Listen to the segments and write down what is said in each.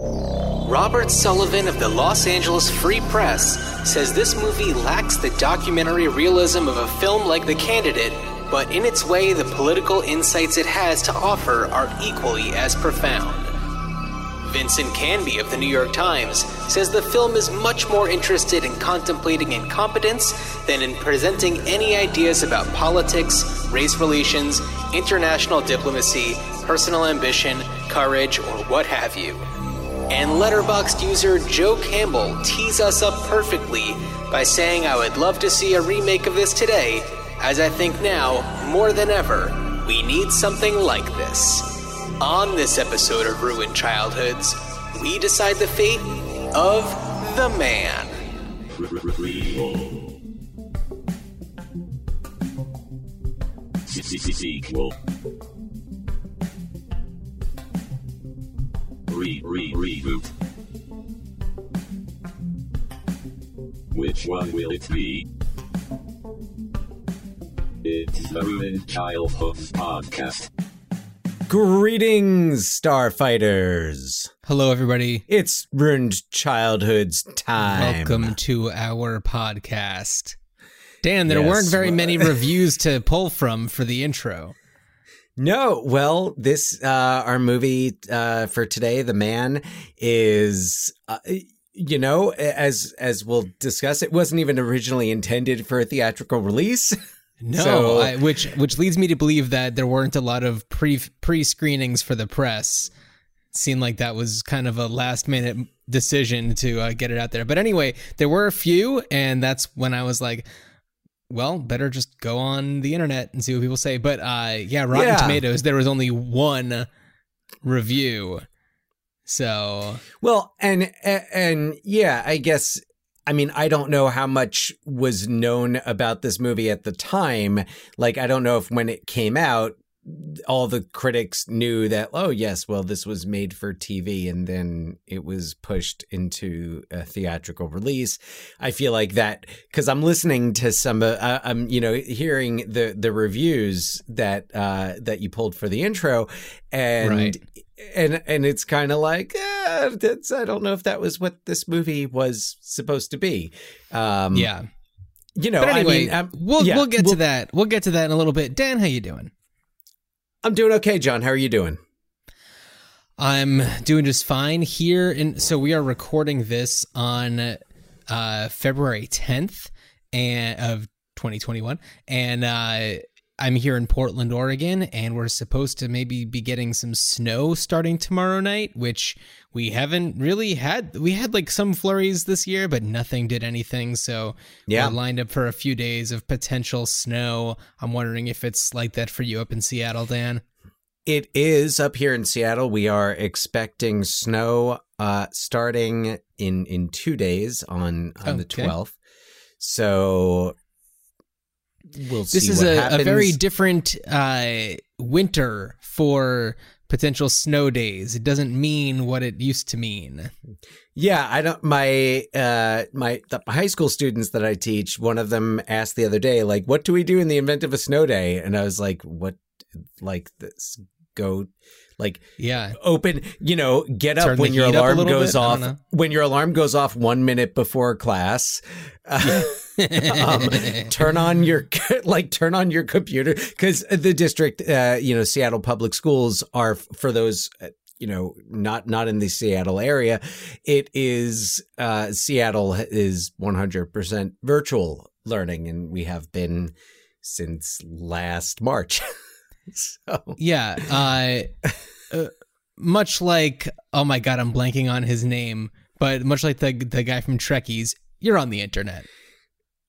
Robert Sullivan of the Los Angeles Free Press says this movie lacks the documentary realism of a film like The Candidate, but in its way, the political insights it has to offer are equally as profound. Vincent Canby of the New York Times says the film is much more interested in contemplating incompetence than in presenting any ideas about politics, race relations, international diplomacy, personal ambition, courage, or what have you. And Letterboxd user Joe Campbell tees us up perfectly by saying, I would love to see a remake of this today, as I think now, more than ever, we need something like this. On this episode of Ruined Childhoods, we decide the fate of the man. Sequel. Re re reboot. Which one will it be? It's the Ruined Childhoods podcast. Greetings, Starfighters. Hello, everybody. It's Ruined Childhood's time. Welcome to our podcast. Dan, there Yes, weren't very well- many reviews to pull from for the intro. No, well, this uh our movie uh for today, The Man, is uh, you know, as as we'll discuss, it wasn't even originally intended for a theatrical release. No, So- I, which which leads me to believe that there weren't a lot of pre pre screenings for the press. Seemed like that was kind of a last minute decision to uh, get it out there. But anyway, there were a few, and that's when I was like, well, better just go on the internet and see what people say. But uh, yeah, Rotten Yeah. Tomatoes, there was only one review. So Well, and and yeah, I guess I mean, I don't know how much was known about this movie at the time. Like I don't know if when it came out all the critics knew that oh yes, well this was made for TV and then it was pushed into a theatrical release. I feel like that cuz I'm listening to some uh, I'm you know hearing the the reviews that uh that you pulled for the intro and Right. and and it's kind of like uh, that's I don't know if that was what this movie was supposed to be. Um, yeah. you know. But anyway, I mean, um, we'll yeah, we'll get we'll- to that. We'll get to that in a little bit. Dan, how you doing? I'm doing okay, John. How are you doing? I'm doing just fine here. And so we are recording this on uh, February 10th and of 2021, and uh, I'm here in Portland, Oregon, and we're supposed to maybe be getting some snow starting tomorrow night, which we haven't really had. We had like some flurries this year, but nothing did anything. So Yeah. we're lined up for a few days of potential snow. I'm wondering if it's like that for you up in Seattle, Dan. It is up here in Seattle. We are expecting snow uh, starting in in two days on on the twelfth. So we'll see. this is a, a very different uh, winter for potential snow days. It doesn't mean what it used to mean. Yeah, I don't. My uh, my the high school students that I teach, one of them asked the other day, like, "What do we do in the event of a snow day?" And I was like, "What? Like this? Go, like Yeah. open. You know, get up when your heat up a alarm goes bit? Off. When your alarm goes off one minute before class." Uh, um, turn on your like turn on your computer because the district uh you know seattle public schools are for those uh, you know not not in the seattle area it is uh seattle is 100% virtual learning and we have been since last march so yeah. Uh, uh, much like, oh my God, I'm blanking on his name, but much like the, the guy from Trekkies, you're on the internet.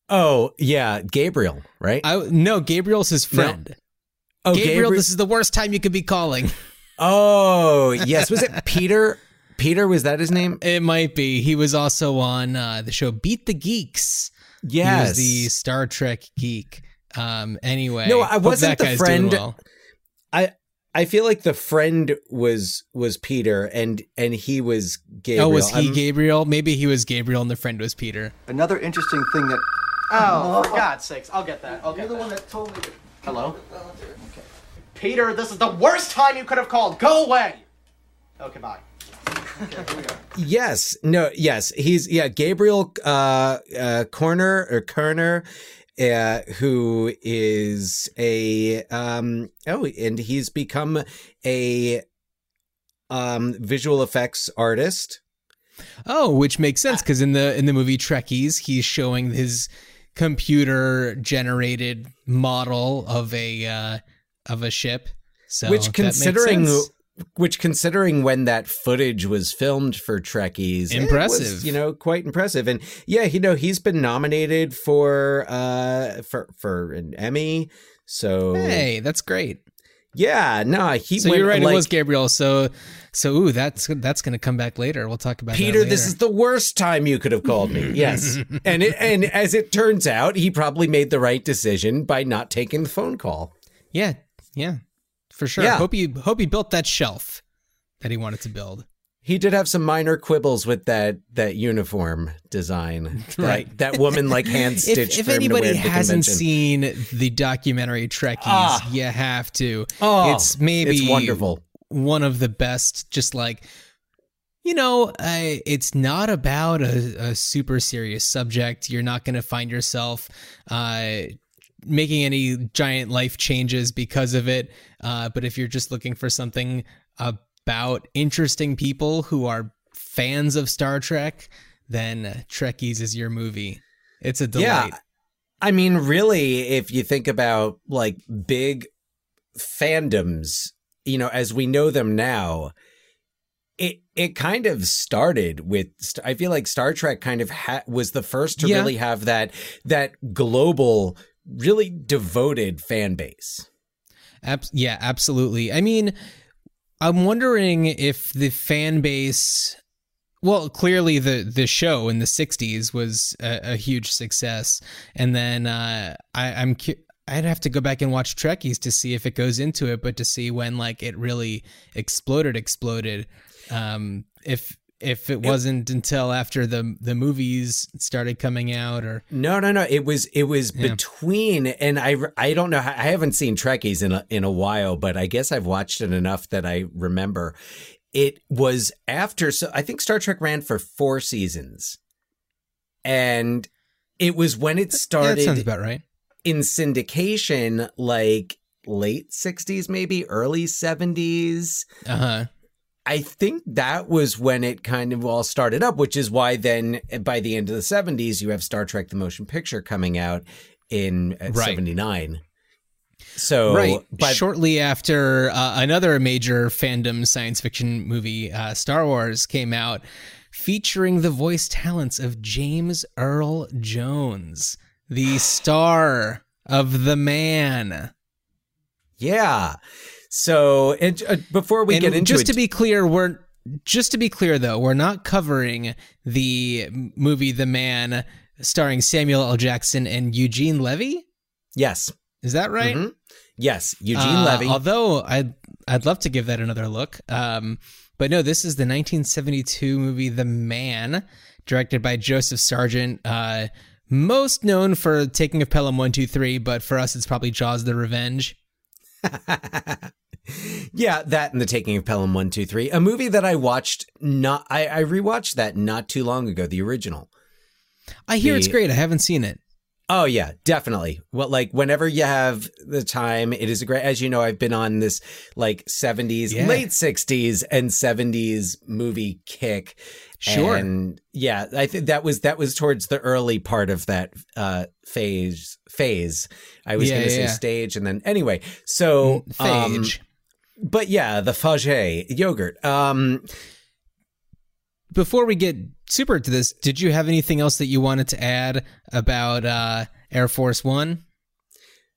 oh yeah gabriel right I No, Gabriel's his No. friend. oh Gabriel, Gabri- this is the worst time you could be calling. oh yes was it peter peter was that his name It might be. He was also on uh, the show Beat the Geeks. yes He was the Star Trek geek. Um. Anyway, No, I wasn't that the friend- well. I I feel like the friend was was Peter and and he was Gabriel. Oh, was he I'm- Gabriel? Maybe he was Gabriel, and the friend was Peter. Another interesting thing that Oh, for God's sakes. I'll get that. I'll get you're the that. one that told me. To Hello? Okay. Peter, this is the worst time you could have called. Go away! Okay, bye. Yes. No. Yes. He's yeah. Gabriel uh, uh, Corner or Kerner, uh, who is a um oh, and he's become a um visual effects artist. Oh, which makes sense because in the in the movie Trekkies, he's showing his computer generated model of a uh, of a ship. So which considering. Which considering when that footage was filmed for Trekkies, it was, Impressive. you know, quite impressive. And yeah, you know, he's been nominated for uh for for an Emmy. So Hey, that's great. yeah, no, he So went you're right, like, it was Gabriel. So so ooh, that's that's gonna come back later. We'll talk about it. Peter, this is the worst time you could have called me. Yes. and it, and as it turns out, he probably made the right decision by not taking the phone call. Yeah, yeah. For sure. Yeah. Hope he hope he built that shelf that he wanted to build. He did have some minor quibbles with that that uniform design. That, Right. That woman like hand stitched. If, if for him to wear anybody hasn't seen the documentary Trekkies, Ah. you have to. Oh, it's maybe it's wonderful. one of the best. Just like you know, uh, it's not about a, a super serious subject. You're not going to find yourself uh, making any giant life changes because of it. Uh, but if you're just looking for something about interesting people who are fans of Star Trek, then Trekkies is your movie. It's a delight. Yeah. I mean, really, if you think about like big fandoms, you know, as we know them now, it it kind of started with. I feel like Star Trek kind of ha- was the first to Yeah. really have that that global, really devoted fan base. Ab- yeah, absolutely. I mean, I'm wondering if the fan base. Well, clearly the the show in the '60s was a, a huge success, and then uh, I, I'm cu- I'd have to go back and watch Trekkies to see if it goes into it, but to see when like it really exploded, exploded. Um, if if it wasn't until after the the movies started coming out, or No, no, no. It was it was Yeah. between, and I I don't know. I haven't seen Trekkies in a, in a while, but I guess I've watched it enough that I remember. It was after. So I think Star Trek ran for four seasons, and it was when it yeah, started that sounds about right. in syndication, like late '60s, maybe early '70s. Uh huh. I think that was when it kind of all started up, which is why then by the end of the 70s, you have Star Trek the Motion Picture coming out in uh, Right. 79. So, right but shortly after uh, another major fandom science fiction movie uh, star wars came out featuring the voice talents of james earl jones the star of the man yeah. So, uh, before we and get into just it, to be clear we're just to be clear though we're not covering the movie the man starring samuel l jackson and eugene levy yes, is that right Mhm. yes, Eugene Uh, Levy. Although I'd I'd love to give that another look. Um, but no, this is the 1972 movie The Man, directed by Joseph Sargent. Uh, most known for Taking of Pelham One Two Three, but for us, it's probably Jaws: The Revenge. yeah, that and the Taking of Pelham One Two Three, a movie that I watched. Not, I, I rewatched that not too long ago. The original. I hear it's great. I haven't seen it. Oh yeah, definitely. Well, like whenever you have the time, it is a great. As you know, I've been on this like seventies, Yeah. late sixties, and seventies movie kick. Sure. And yeah, I think that was that was towards the early part of that uh, phase. Phase. I was Yeah, going to yeah, say stage, and then anyway. So, um, but yeah, the Fage yogurt. Um, Before we get super into this, did you have anything else that you wanted to add about uh, Air Force One?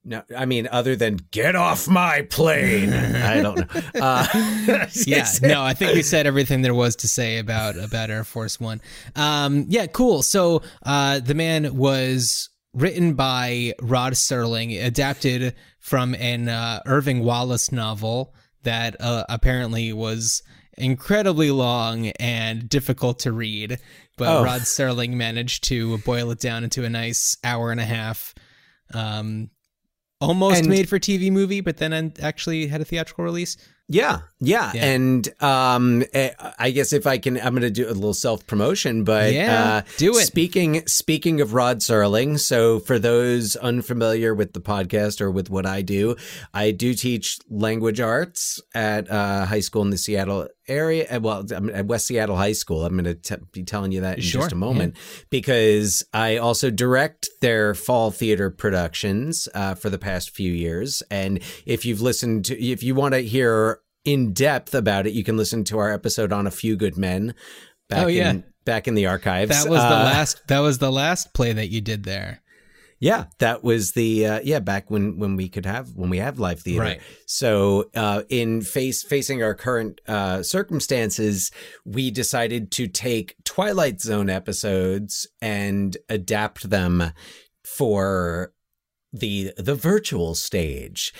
No, I mean, other than get off my plane. I don't know. Uh, yeah, no, I think we said everything there was to say about about Air Force One. Um, yeah, cool. So, uh, the man was written by Rod Serling, adapted from an uh, Irving Wallace novel that uh, apparently was incredibly long and difficult to read. But Oh. Rod Serling managed to boil it down into a nice hour and a half. Um, almost And- made for TV movie, but then actually had a theatrical release. Yeah, yeah, Yeah. and um, eh, I guess if I can, I'm going to do a little self promotion. But Yeah, uh, do it. Speaking speaking of Rod Serling, so for those unfamiliar with the podcast or with what I do, I do teach language arts at uh, high school in the Seattle area. uh, Well, I'm at West Seattle High School. I'm going to be telling you that in Sure, just a moment because I also direct their fall theater productions uh, for the past few years. And if you've listened to, if you want to hear in depth about it, you can listen to our episode on A Few Good Men. Back Oh, yeah. in, back in the archives. That was the Uh, last. That was the last play that you did there. Yeah, that was the uh, yeah back when when we could have when we have live theater. Right. So uh, in face facing our current uh, circumstances, we decided to take Twilight Zone episodes and adapt them for the the virtual stage.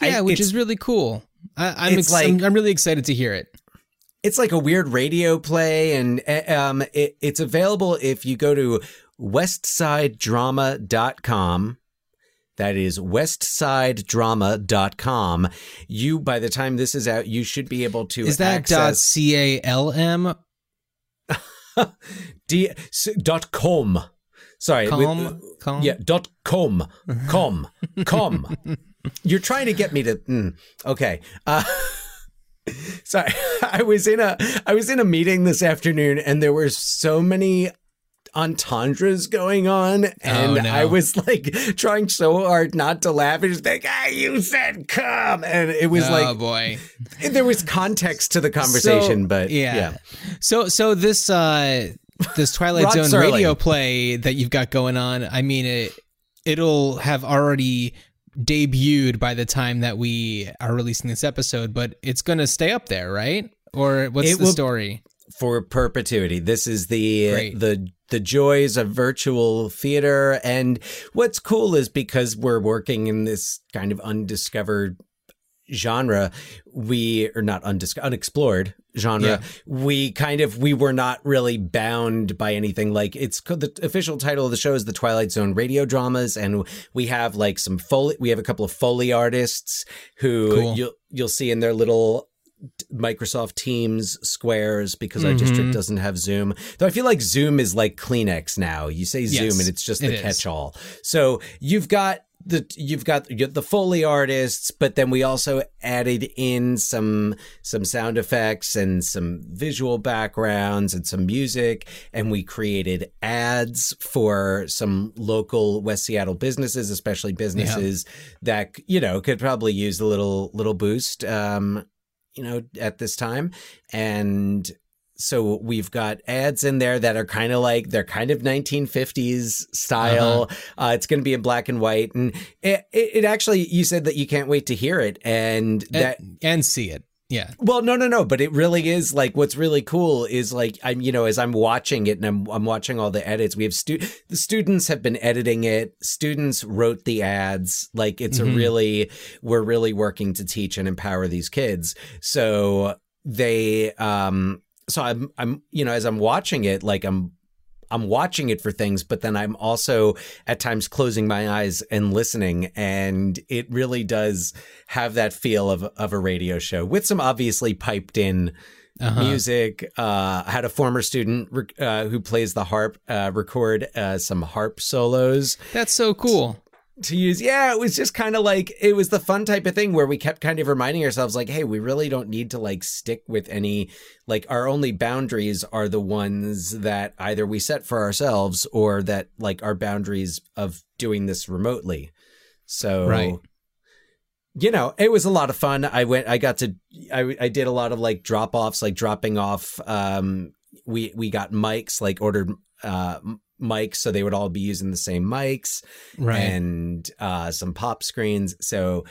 I- Yeah, which is really cool. I, I'm, ex- like- I'm I'm really excited to hear it. it's like a weird radio play and uh, um it, it's available if you go to westsidedrama.com that is westsidedrama.com you by the time this is out you should be able to Is that access c a l m? D, s- dot com. Sorry with- com com? yeah dot com. Com. Com you're trying to get me to mm, okay uh sorry i was in a i was in a meeting this afternoon and there were so many entendres going on and Oh, no. i was like trying so hard not to laugh and just like ah you said come and it was oh like boy. there was context to the conversation So, but yeah. yeah So so this uh this Twilight Zone Serling. radio play that you've got going on, I mean it it'll have already debuted by the time that we are releasing this episode, but it's going to stay up there, right? Or what's It the will- story? for perpetuity. This is the uh, Great. the the joys of virtual theater and what's cool is because we're working in this kind of undiscovered genre we are not undis- unexplored genre Yeah. we kind of we were not really bound by anything like it's the official title of the show is the twilight zone radio dramas and we have like some foley we have a couple of foley artists who Cool. you'll you'll see in their little Microsoft Teams squares because our Mhm. district doesn't have Zoom. Though I feel like Zoom is like Kleenex now. You say Zoom Yes, and it's just the is. catch-all. So you've got the you've got the Foley artists, but then we also added in some some sound effects and some visual backgrounds and some music, and we created ads for some local West Seattle businesses, especially businesses that you know could probably use a little little boost. Um, you know, at this time. And so we've got ads in there that are kind of like they're kind of 1950s style. uh it's going to be in black and white, and it, it, actually you said that you can't wait to hear it, and that and, and see it. Yeah. well, no, no, no, but it really is like what's really cool is like I'm, you know, as I'm watching it and I'm I'm watching all the edits. We have stu- the students have been editing it. Students wrote the ads. Like it's Mhm. a really we're really working to teach and empower these kids. So they um so I'm I'm you know as I'm watching it like I'm I'm watching it for things, but then I'm also at times closing my eyes and listening, and it really does have that feel of of a radio show with some obviously piped in Uh-huh. music. Uh, I had a former student rec- uh, who plays the harp uh, record uh, some harp solos That's so cool. To use. Yeah, it was just kind of like it was the fun type of thing where we kept kind of reminding ourselves, like, hey, we really don't need to like stick with any. Like our only boundaries are the ones that either we set for ourselves or that like our boundaries of doing this remotely. So Right. you know, it was a lot of fun. I went, I got to, I, I did a lot of like drop offs, like dropping off. Um, we, we got mics, like ordered, uh, mics. So they would all be using the same mics Right. and, uh, some pop screens. So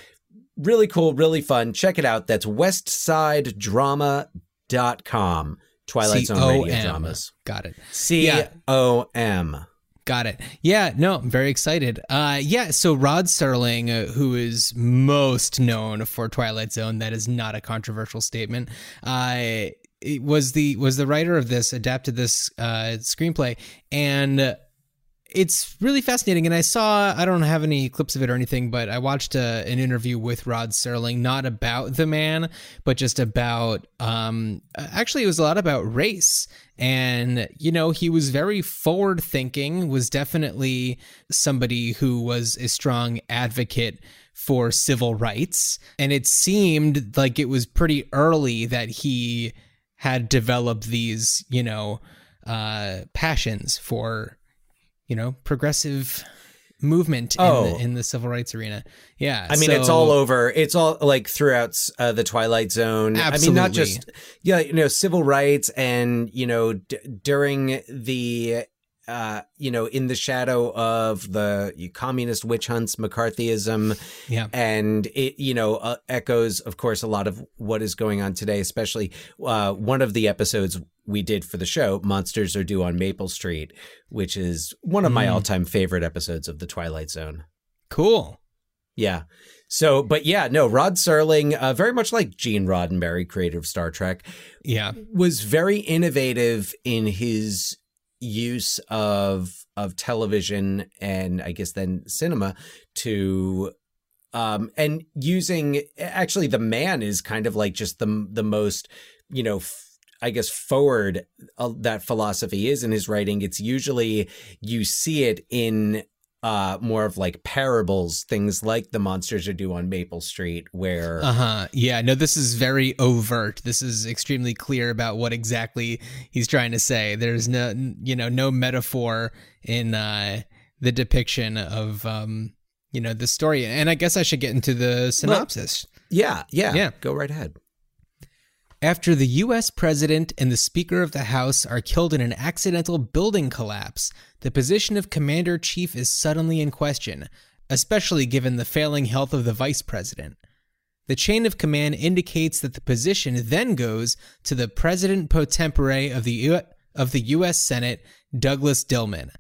really cool, really fun. Check it out. That's westsidedrama.com. Twilight Zone Radio Dramas. Got it. C O M. Got it. Yeah, no, I'm very excited. Uh, yeah, so Rod Serling, uh, who is most known for Twilight Zone, that is not a controversial statement. Uh, it was the was the writer of this, adapted this uh, screenplay, and it's really fascinating. And I saw, I don't have any clips of it or anything, but I watched a, an interview with Rod Serling, not about the man, but just about, um, actually, it was a lot about race. And, you know, he was very forward thinking, was definitely somebody who was a strong advocate for civil rights. And it seemed like it was pretty early that he had developed these, you know, uh, passions for you know, progressive movement Oh. in, the, in the civil rights arena. Yeah. I mean, it's all over. It's all like throughout uh, the Twilight Zone. I mean, not Absolutely. just yeah, you know, civil rights, and you know, d- during the. Uh, you know, in the shadow of the communist witch hunts, McCarthyism, Yeah. and it, you know, uh, echoes, of course, a lot of what is going on today. Especially uh, one of the episodes we did for the show, "Monsters Are Due on Maple Street," which is one of my Mm. all-time favorite episodes of the Twilight Zone. Cool. Yeah. So, but yeah, no, Rod Serling, uh, very much like Gene Roddenberry, creator of Star Trek, Yeah. was very innovative in his use of of television and I guess then cinema to um and using actually the man is kind of like just the the most you know f- I guess forward uh, that philosophy is in his writing. It's usually you see it in uh more of like parables things like the monsters are due on Maple Street where Uh huh. Yeah. No, this is very overt. This is extremely clear about what exactly he's trying to say. There's no, you know, no metaphor in uh, the depiction of, um, you know, the story. And I guess I should get into the synopsis. yeah yeah Yeah. go right ahead After the U.S. President and the Speaker of the House are killed in an accidental building collapse, the position of Commander Chief is suddenly in question, especially given the failing health of the Vice President. The chain of command indicates that the position then goes to the President pro tempore of the, U- of the U.S. Senate, Douglas Dillman.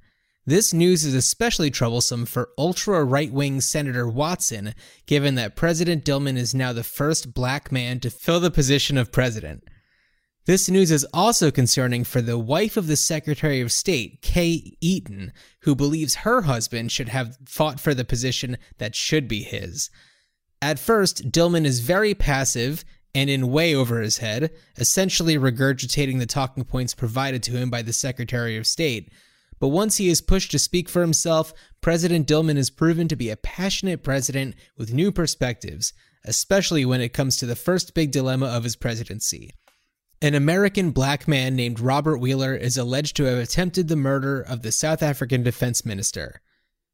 This news is especially troublesome for ultra right wing Senator Watson, given that President Dillman is now the first black man to fill the position of president. This news is also concerning for the wife of the Secretary of State, Kay Eaton, who believes her husband should have fought for the position that should be his. At first, Dillman is very passive and in way over his head, essentially regurgitating the talking points provided to him by the Secretary of State. But once he is pushed to speak for himself, President Dillman is proven to be a passionate president with new perspectives, especially when it comes to the first big dilemma of his presidency. An American black man named Robert Wheeler is alleged to have attempted the murder of the South African defense minister.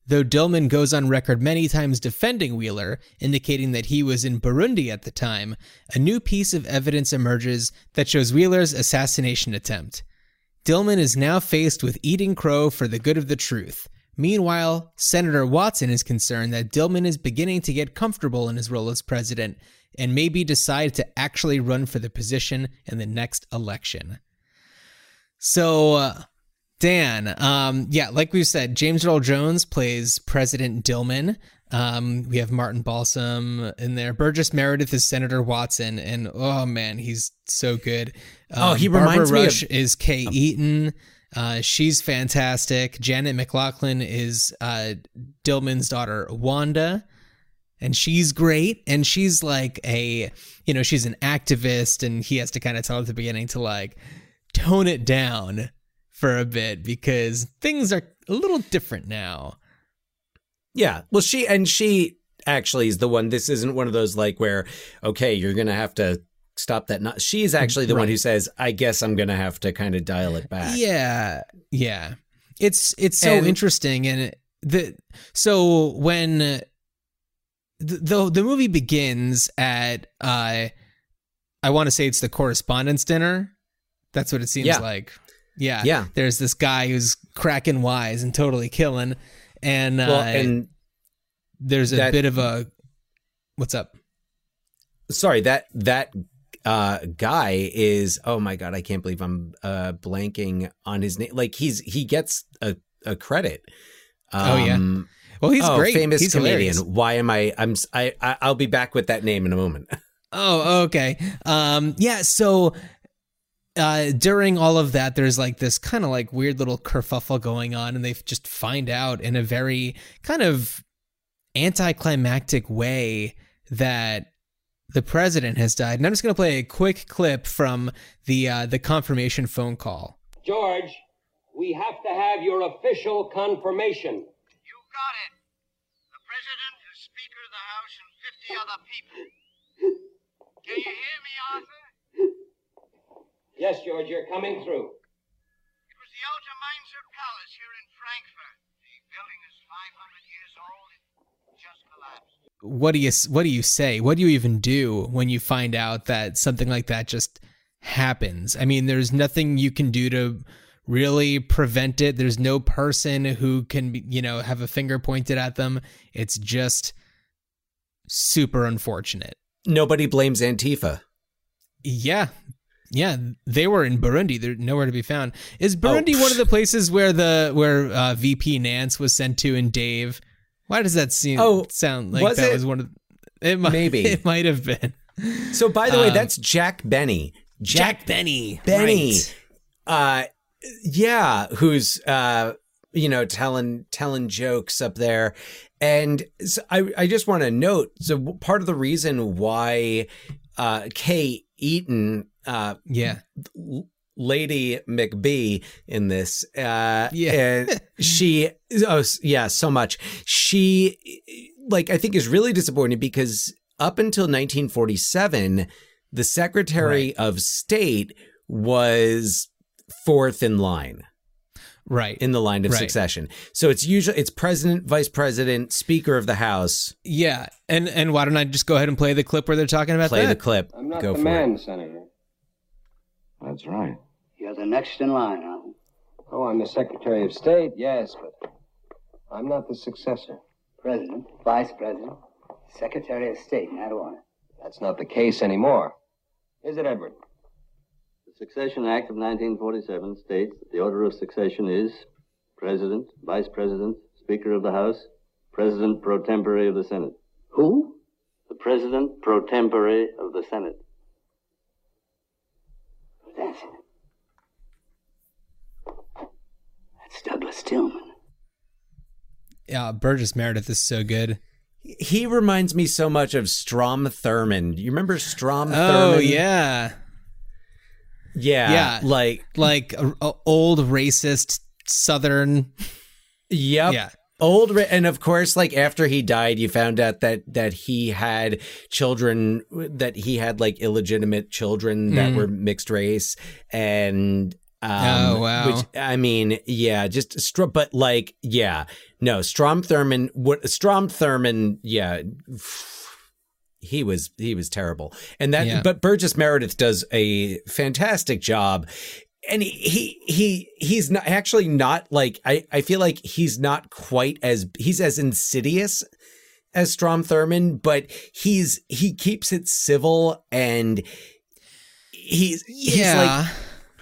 Though Dillman goes on record many times defending Wheeler, indicating that he was in Burundi at the time, a new piece of evidence emerges that shows Wheeler's assassination attempt. Dillman is now faced with eating crow for the good of the truth. Meanwhile, Senator Watson is concerned that Dillman is beginning to get comfortable in his role as president and maybe decide to actually run for the position in the next election. So, uh, Dan, um, yeah, like we've said, James Earl Jones plays President Dillman. Um, we have Martin Balsam in there. Burgess Meredith is Senator Watson, and oh man, he's so good. Oh, Um, he Barbara reminds me of- Rush is Kay Eaton. Uh, she's fantastic. Janet MacLachlan is uh, Dillman's daughter, Wanda and she's great and she's like a you know she's an activist and he has to kind of tell at the beginning to like tone it down for a bit because things are a little different now Yeah. Well, she and she actually is the one. This isn't one of those like where okay, you're gonna have to stop that. Not she's actually the one who says, "I guess I'm gonna have to kind of dial it back." yeah yeah it's it's so And- interesting and the so when the, the the movie begins at uh i want to say it's the correspondence dinner that's what it seems Yeah. like yeah Yeah. there's this guy who's cracking wise and totally killing and uh Well, and there's a that- bit of a what's up sorry that that uh guy is oh my god i can't believe i'm uh blanking on his name like he's he gets a, a credit Oh, yeah. Um, well he's oh, great famous he's comedian hilarious. why am i i'm I i'll be back with that name in a moment Oh, okay. Um, yeah. So uh, during all of that, there's like this kind of like weird little kerfuffle going on, and they just find out in a very kind of anticlimactic way that the president has died. And I'm just going to play a quick clip from the uh, the confirmation phone call. George, we have to have your official confirmation. You got it. The President, the Speaker of the House, and 50 other people. Can you hear me, Arthur? Yes, George, you're coming through. It was the Alta Mainzer Palace here in Frankfurt. The building is 500 years old. It just collapsed. What do you what do you say? What do you even do when you find out that something like that just happens? I mean, there's nothing you can do to really prevent it. There's no person who can, be- you know, have a finger pointed at them. It's just super unfortunate. Nobody blames Antifa. Yeah. Yeah, they were in Burundi. They're nowhere to be found. Is Burundi Oh, one of the places where the where uh, VP Nance was sent to and Dave? Why does that seem Oh, sound like was that it? was one of it might, Maybe. it might have been. So, by the way, Um, that's Jack Benny. Jack Benny. Benny. right. Uh, yeah, who's uh, you know, telling telling jokes up there, and so I I just want to note. So part of the reason why uh, Kay Eaton, uh, Yeah. Lady McBee in this, uh, Yeah. and she, oh yeah, so much. She, like, I think is really disappointed because up until 1947, the Secretary of State was fourth in line Right. in the line of Right. succession. So it's usually it's president, vice president, speaker of the house. yeah. And and why don't I just go ahead and play the clip where they're talking about Play that? the clip. I'm not Go the for man, it. Senator. That's right. You're the next in line, huh? Oh, I'm the Secretary of State, yes, but I'm not the successor. President, Vice President, Secretary of State, in that order. That's not the case anymore. Is it, Edward? The Succession Act of 1947 states that the order of succession is President, Vice President, Speaker of the House, President pro tempore of the Senate. Who? The President pro tempore of the Senate. That's it. That's Douglas Dillman. Yeah, Burgess Meredith is so good. He reminds me so much of Strom Thurmond. You remember Strom Oh Thurmond? yeah. Yeah, Yeah. Like, Like a, a old racist southern yep. Yeah. Old and of course, like after he died, you found out that that he had children, that he had like illegitimate children that Mm. were mixed race, and um, Oh, wow. Which I mean, yeah, just str- but like, yeah, no, Strom Thurmond, what Strom Thurmond, yeah. He was he was terrible, and that. Yeah. But Burgess Meredith does a fantastic job, and he he, he he's not actually not like I I feel like he's not quite as he's as insidious as Strom Thurmond, but he's he keeps it civil and he's he's Yeah. like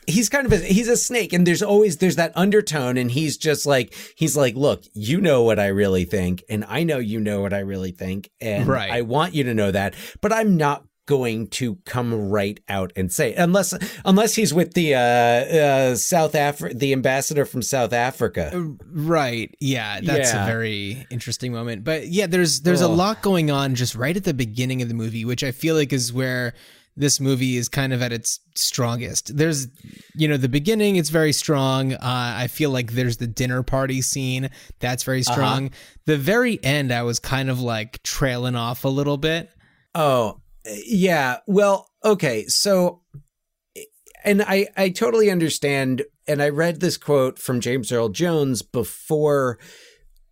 he's kind of a he's a snake and there's always there's that undertone and he's just like he's like look you know what i really think and i know you know what i really think and Right. i want you to know that but i'm not going to come right out and say unless unless he's with the uh uh south africa the ambassador from south africa Right. Yeah, that's Yeah. a very interesting moment. But yeah, there's there's a Oh. lot going on just right at the beginning of the movie, which I feel like is where this movie is kind of at its strongest. There's you know, the beginning it's very strong. Uh I feel like there's the dinner party scene, that's very strong. The very end I was kind of like trailing off a little bit. Oh, yeah. Well, okay. So, and I, I totally understand. And I read this quote from James Earl Jones before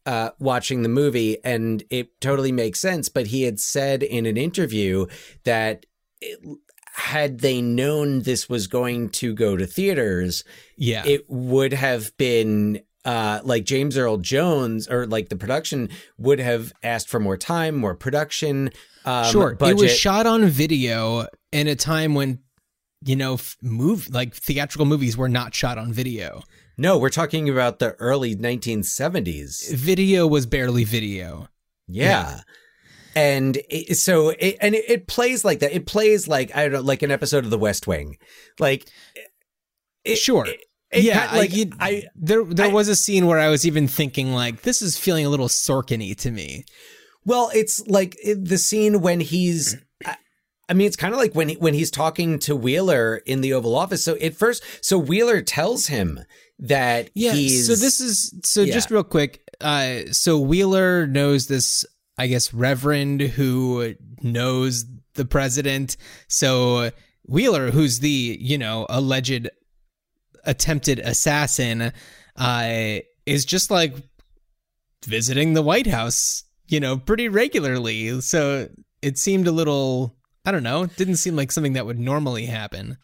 uh, watching the movie, and it totally makes sense. But he had said in an interview that it, had they known this was going to go to theaters, Yeah. it would have been uh like James Earl Jones or like the production would have asked for more time, more production. Um, sure. budget. It was shot on video in a time when you know, f- move like theatrical movies were not shot on video. No, we're talking about the early 1970s. Video was barely video. Yeah. And it, so, it, and it, it plays like that. It plays like, I don't know, like an episode of The West Wing. Like, Sure. yeah, kind- like I, you- I there there I- was a scene where I was even thinking like this is feeling a little Sorkin-y to me. Well, it's like the scene when he's. I- I mean, it's kind of like when he, when he's talking to Wheeler in the Oval Office. So at first, so Wheeler tells him that Yeah. he's. So this is so Yeah. just real quick. Uh, so Wheeler knows this, I guess, Reverend who knows the president. So Wheeler, who's the you know alleged attempted assassin, uh, is just like visiting the White House, you know, pretty regularly. So it seemed a little. I don't know. Didn't seem like something that would normally happen.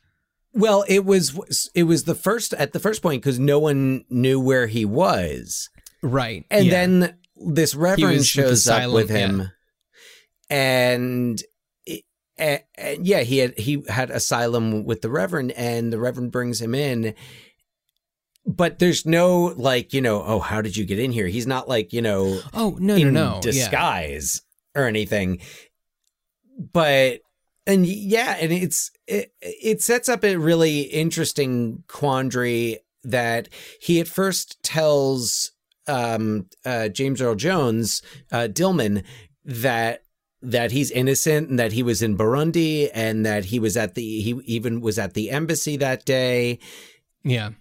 Well, it was it was the first at the first point because no one knew where he was, Right. and yeah. then this reverend shows up with yeah. him, and. and yeah, he had he had asylum with the reverend, and the reverend brings him in. But there's no like you know oh how did you get in here? He's not like you know Oh no no no! Yeah. disguise or anything. But and yeah, and it's it, it sets up a really interesting quandary that he at first tells um uh James Earl Jones, uh Dillman that that he's innocent and that he was in Burundi and that he was at the he even was at the embassy that day Yeah.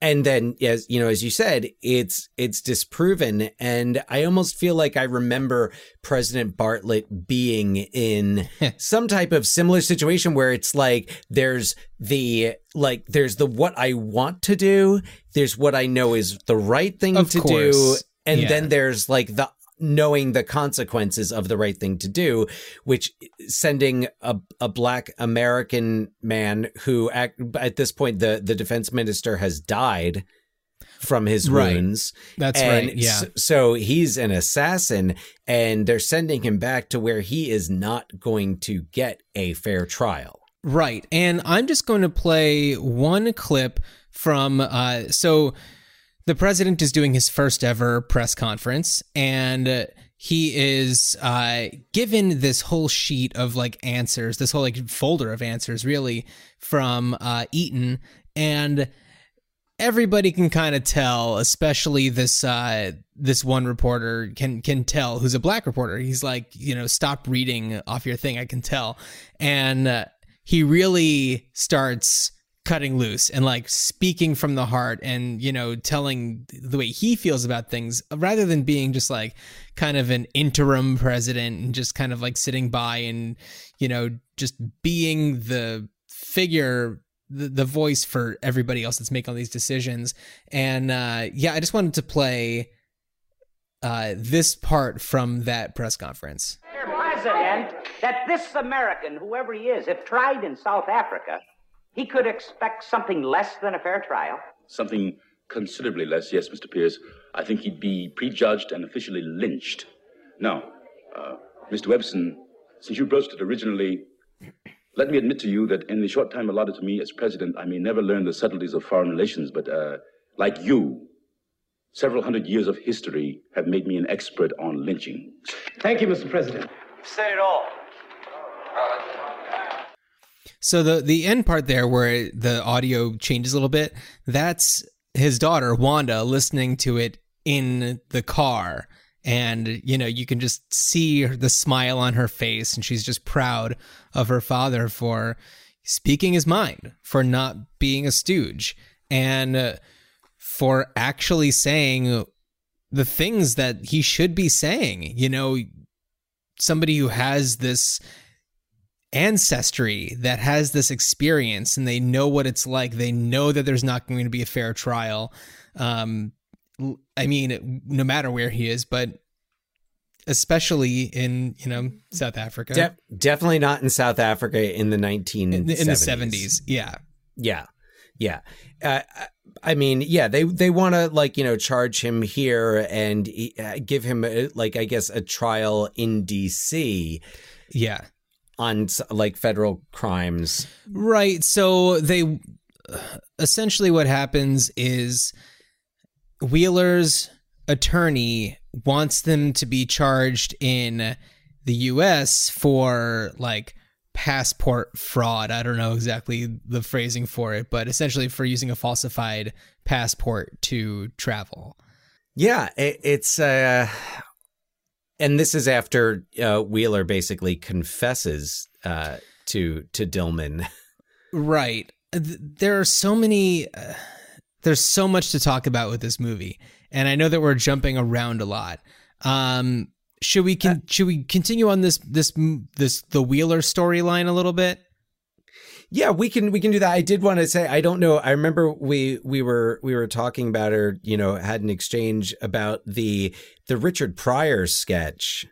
And then as you know as you said it's it's disproven and i almost feel like i remember president Bartlet being in some type of similar situation where it's like there's the like there's the what i want to do there's what i know is the right thing Of to do and Yeah. then there's like the knowing the consequences of the right thing to do which sending a, a black american man who at, at this point the the defense minister has died from his Right. wounds That's and right. Yeah. s- so he's an assassin and they're sending him back to where he is not going to get a fair trial Right. And I'm just going to play one clip from uh so the president is doing his first ever press conference and uh, he is uh given this whole sheet of like answers, this whole like folder of answers really from uh Eaton and everybody can kind of tell, especially this uh this one reporter can can tell who's a black reporter. He's like, you know, stop reading off your thing. I can tell, and uh, he really starts cutting loose and like speaking from the heart and you know telling the way he feels about things rather than being just like kind of an interim president and just kind of like sitting by and you know just being the figure the, the voice for everybody else that's making all these decisions and uh yeah i just wanted to play uh this part from that press conference. President, that this American, whoever he is, if tried in South Africa, he could expect something less than a fair trial. Something considerably less, yes, Mr. Pierce. I think he'd be prejudged and officially lynched. Now, uh, Mr. Webson, since you broached it originally, let me admit to you that in the short time allotted to me as president, I may never learn the subtleties of foreign relations, but uh, like you, several hundred years of history have made me an expert on lynching. Thank you, Mr. President. Said it all. So the the end part there where the audio changes a little bit, that's his daughter Wanda listening to it in the car and you know you can just see the smile on her face and she's just proud of her father for speaking his mind, for not being a stooge and uh, for actually saying the things that he should be saying. You know, somebody who has this ancestry that has this experience and they know what it's like. They know that there's not going to be a fair trial. Um i mean no matter where he is but especially in you know south africa. De- definitely not in south africa in the 19 in, the- in the 70s yeah. Yeah yeah. Uh, i mean yeah they they want to like you know charge him here and uh, give him a, like i guess a trial in dc yeah on like federal crimes Right. So they essentially what happens is Wheeler's attorney wants them to be charged in the US for like passport fraud. I don't know exactly the phrasing for it, but essentially for using a falsified passport to travel. Yeah, it, it's uh and this is after uh, Wheeler basically confesses uh, to to Dillman. Right. There are so many. Uh, there's so much to talk about with this movie, and I know that we're jumping around a lot. Um, should we con- should we continue on this this this the Wheeler storyline a little bit? Yeah, we can we can do that. I did want to say I don't know. I remember we we were we were talking about or you know had an exchange about the the Richard Pryor sketch.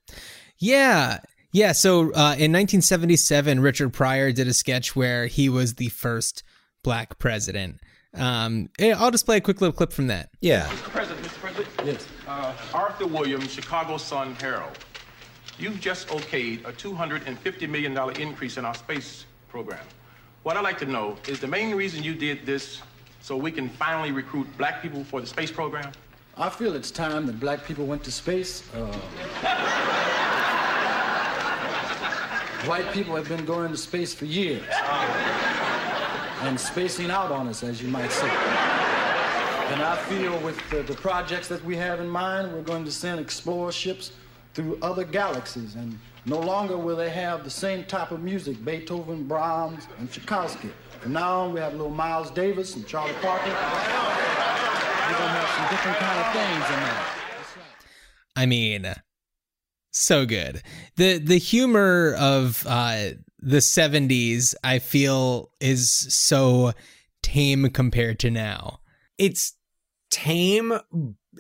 Yeah. Yeah, so uh, in 1977 Richard Pryor did a sketch where he was the first black president. Um, I'll just play a quick little clip from that. Yeah. Mr. President, Mr. President. Yes. Uh, Arthur Williams, Chicago Sun Herald. You've just okayed a $250 million increase in our space program. What I'd like to know is the main reason you did this so we can finally recruit black people for the space program? I feel it's time that black people went to space. Uh, white people have been going to space for years and spacing out on us, as you might say. And I feel with the, the projects that we have in mind, we're going to send explorer ships through other galaxies and no longer will they have the same type of music, Beethoven, Brahms, and Tchaikovsky. From now on, we have little Miles Davis and Charlie Parker. We're gonna have some different kind of things in there. I mean, so good. The the humor of uh, the '70s, I feel, is so tame compared to now. It's tame,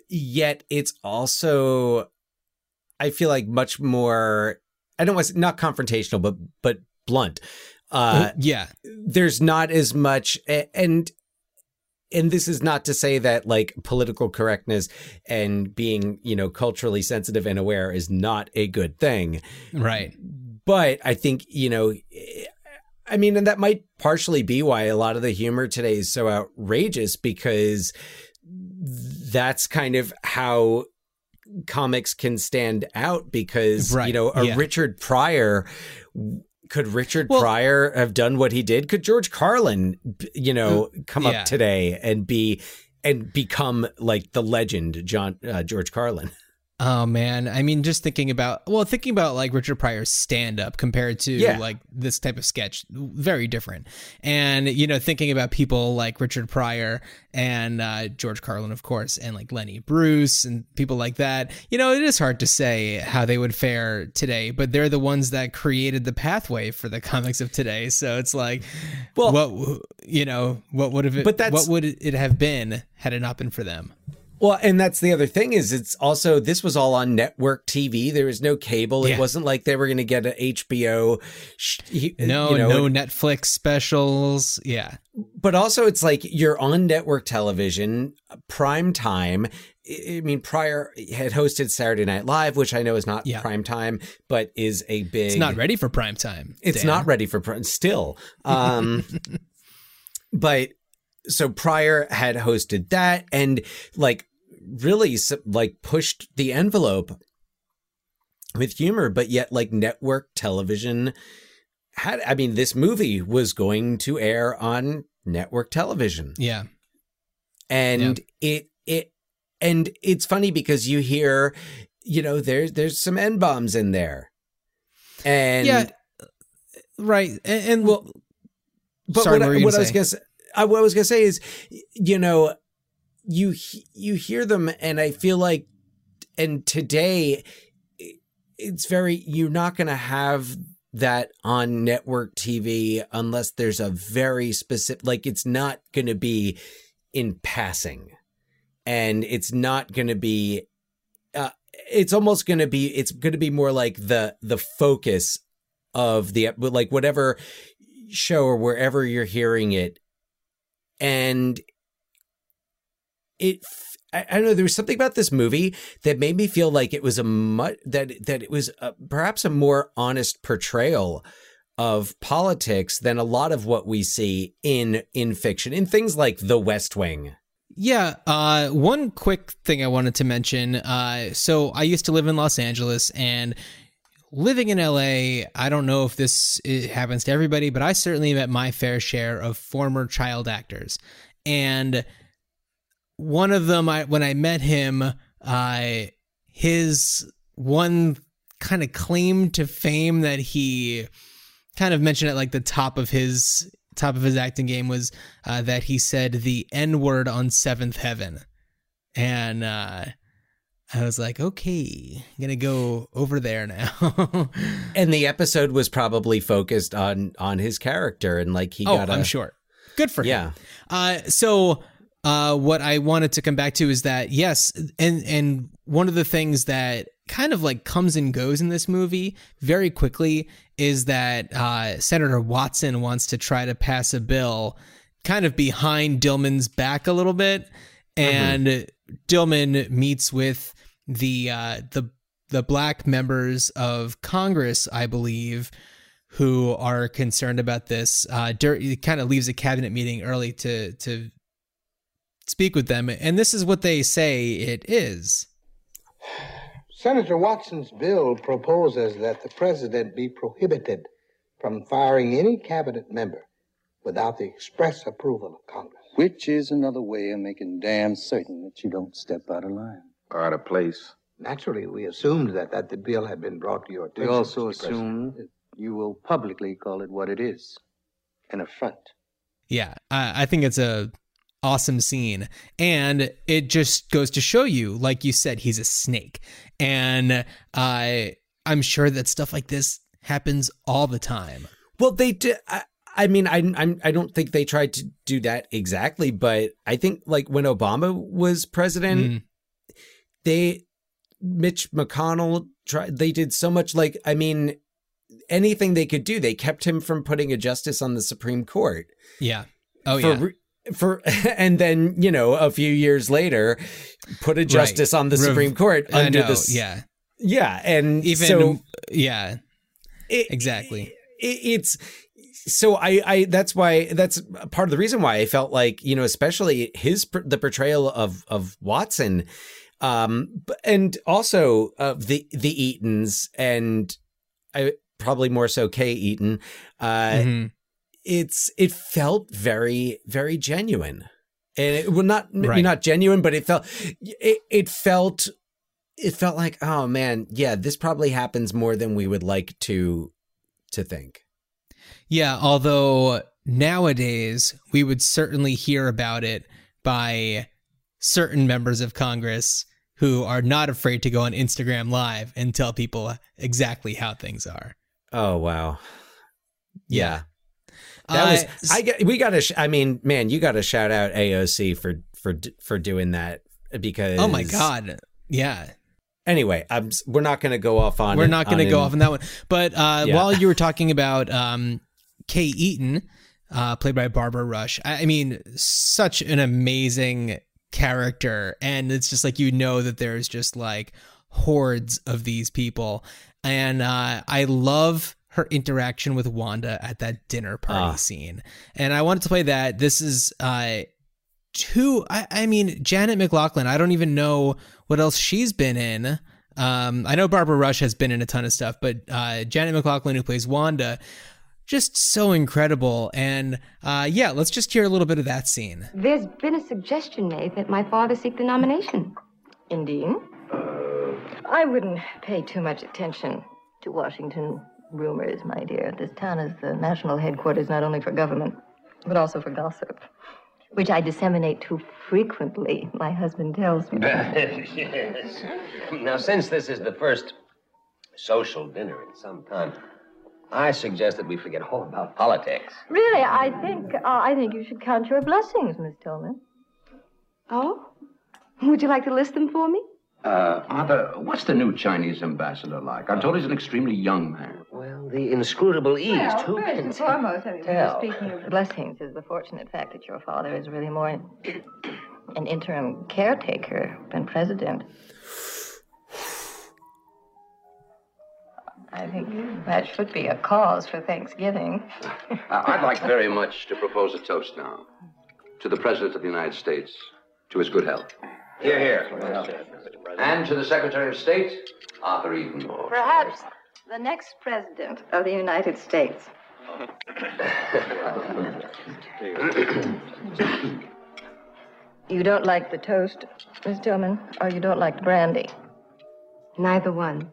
yet it's also, I feel like, much more I don't want to, not confrontational, but but blunt. Uh, yeah, there's not as much, and and this is not to say that like political correctness and being you know culturally sensitive and aware is not a good thing, right? But I think you know. I mean, and that might partially be why a lot of the humor today is so outrageous because that's kind of how comics can stand out because right. you know a yeah. Richard Pryor could Richard well, Pryor have done what he did? Could George Carlin, you know, come yeah. up today and be and become like the legend John uh, George Carlin? Oh man, I mean, just thinking about well, thinking about like Richard Pryor's stand up compared to yeah. like this type of sketch, very different. And you know, thinking about people like Richard Pryor and uh, George Carlin, of course, and like Lenny Bruce and people like that. You know, it is hard to say how they would fare today, but they're the ones that created the pathway for the comics of today. So it's like, well, what you know, what would have it? But that's, what would it have been had it not been for them? Well, and that's the other thing is it's also this was all on network TV. There was no cable. Yeah. It wasn't like they were going to get an HBO. no, you know, no Netflix specials. Yeah. But also, it's like you're on network television, prime time. I mean, Pryor had hosted Saturday Night Live, which I know is not yeah. prime time, but is a big. It's not ready for prime time. It's Dan. not ready for prime still. Um, but so Pryor had hosted that, and like really like pushed the envelope with humor, but yet like network television had, I mean, this movie was going to air on network television. Yeah. And yeah. it, it, and it's funny because you hear, you know, there's, there's some N bombs in there. And yeah, uh, right. And, and well, but sorry, what, I, what I was going to say, I, what I was going to say is, you know, you you hear them and I feel like and today it's very you're not going to have that on network TV unless there's a very specific like it's not going to be in passing. And it's not going to be uh, it's almost going to be it's going to be more like the the focus of the like whatever show or wherever you're hearing it. And it I, I, don't know. There was something about this movie that made me feel like it was a much that that it was a, perhaps a more honest portrayal of politics than a lot of what we see in in fiction in things like The West Wing. Yeah, uh, one quick thing I wanted to mention. Uh, so I used to live in Los Angeles, and living in LA, I don't know if this happens to everybody, but I certainly met my fair share of former child actors. And one of them, I when I met him, uh, his one kind of claim to fame that he kind of mentioned at like the top of his top of his acting game was uh, that he said the N word on Seventh Heaven, and uh, I was like, okay, I'm gonna go over there now. and the episode was probably focused on on his character and like he oh, got. i I'm sure. Good for Yeah. him. Yeah. Uh, so uh, what I wanted to come back to is that yes, and and one of the things that kind of like comes and goes in this movie very quickly is that uh, Senator Watson wants to try to pass a bill kind of behind Dillman's back a little bit, and Dillman meets with the uh, the the black members of Congress, I believe, who are concerned about this. Uh, dur- kind of leaves a cabinet meeting early to to speak with them, and this is what they say it is. Senator Watson's bill proposes that the president be prohibited from firing any cabinet member without the express approval of Congress. Which is another way of making damn certain that you don't step out of line. Or Out of place. Naturally, we assumed that, that the bill had been brought to your attention. We attention. also Mr. President. assume that you will publicly call it what it is an affront. Yeah, I, I think it's a awesome scene, and it just goes to show you, like you said, he's a snake, and I I'm sure that stuff like this happens all the time. Well, they did. I, I mean, I I'm, I don't think they tried to do that exactly, but I think like when Obama was president, Mm. they Mitch McConnell tried. They did so much. Like, I mean, anything they could do, they kept him from putting a justice on the Supreme Court. Yeah. Oh for, yeah. For and then you know a few years later, put a justice Right. on the Rev- Supreme Court under know, this. yeah. yeah, and Even so yeah, exactly. it, it's so I, I that's why that's part of the reason why I felt like you know especially his the portrayal of of Watson um and also of the the Eatons and I probably more so Kay Eaton uh Mhm. It's it felt very very genuine and it well not maybe Right. not genuine but it felt it, it felt it felt like oh man yeah this probably happens more than we would like to to think Yeah, although nowadays we would certainly hear about it by certain members of Congress who are not afraid to go on Instagram Live and tell people exactly how things are. Oh wow. Yeah. Uh, That was I get we got to sh- I mean man you got to shout out AOC for for for doing that because Oh my god. Yeah. Anyway, I'm we're not going to go off on We're not going to go off on that one. But uh, Yeah. while you were talking about um, Kay Eaton, uh, played by Barbara Rush, I, I mean, such an amazing character. And it's just like, you know, that there's just like hordes of these people. And uh, I love her interaction with Wanda at that dinner party Ah. scene. And I wanted to play that. This is. Uh, two I, I mean Janet MacLachlan i don't even know what else she's been in um i know barbara rush has been in a ton of stuff but uh Janet MacLachlan who plays wanda just so incredible and uh yeah let's just hear a little bit of that scene There's been a suggestion made that my father seek the nomination. Indeed? I wouldn't pay too much attention to Washington rumors, my dear. This town is the national headquarters not only for government, but also for gossip, which I disseminate too frequently, my husband tells me. yes. Now, since this is the first social dinner in some time, I suggest that we forget all about politics. Really, I think uh, I think you should count your blessings, Miss Dillman. Oh? Would you like to list them for me? Uh, Arthur, what's the new Chinese ambassador like? I'm told he's an extremely young man. Well, the inscrutable East. Well, who first can and foremost, I mean, tell? speaking of blessings, is the fortunate fact that your father is really more an interim caretaker than president. I think that should be a cause for Thanksgiving. Uh, I'd like very much to propose a toast now to the President of the United States, to his good health. Here, here. And to the Secretary of State, Arthur Eaton. Perhaps The next president of the United States. You don't like the toast, Miss Dillman, or you don't like the brandy? Neither one.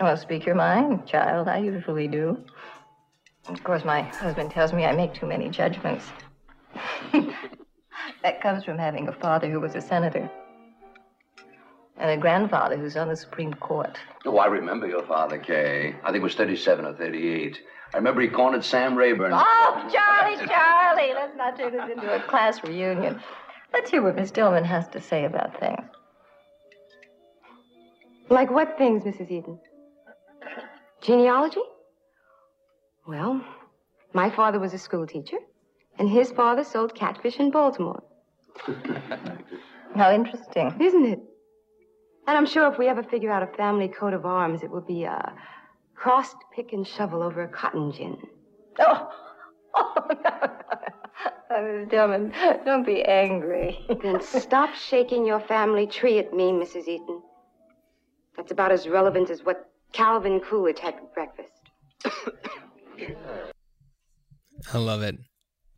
Well, speak your mind, child. I usually do. Of course, my husband tells me I make too many judgments. that comes from having a father who was a senator and a grandfather who's on the Supreme Court. Oh, I remember your father, Kay. I think it was 37 or 38. I remember he cornered Sam Rayburn. Oh, Charlie, Charlie, let's not turn this into a class reunion. Let's hear what Miss Dillman has to say about things. Like what things, Mrs. Eaton? Genealogy? Well, my father was a school teacher, and his father sold catfish in Baltimore. How interesting. Isn't it? And I'm sure if we ever figure out a family coat of arms, it will be a crossed pick and shovel over a cotton gin. Oh, oh no. Miss Dillman, don't be angry. Then stop shaking your family tree at me, Mrs. Eaton. That's about as relevant as what Calvin Coolidge had for breakfast. I love it.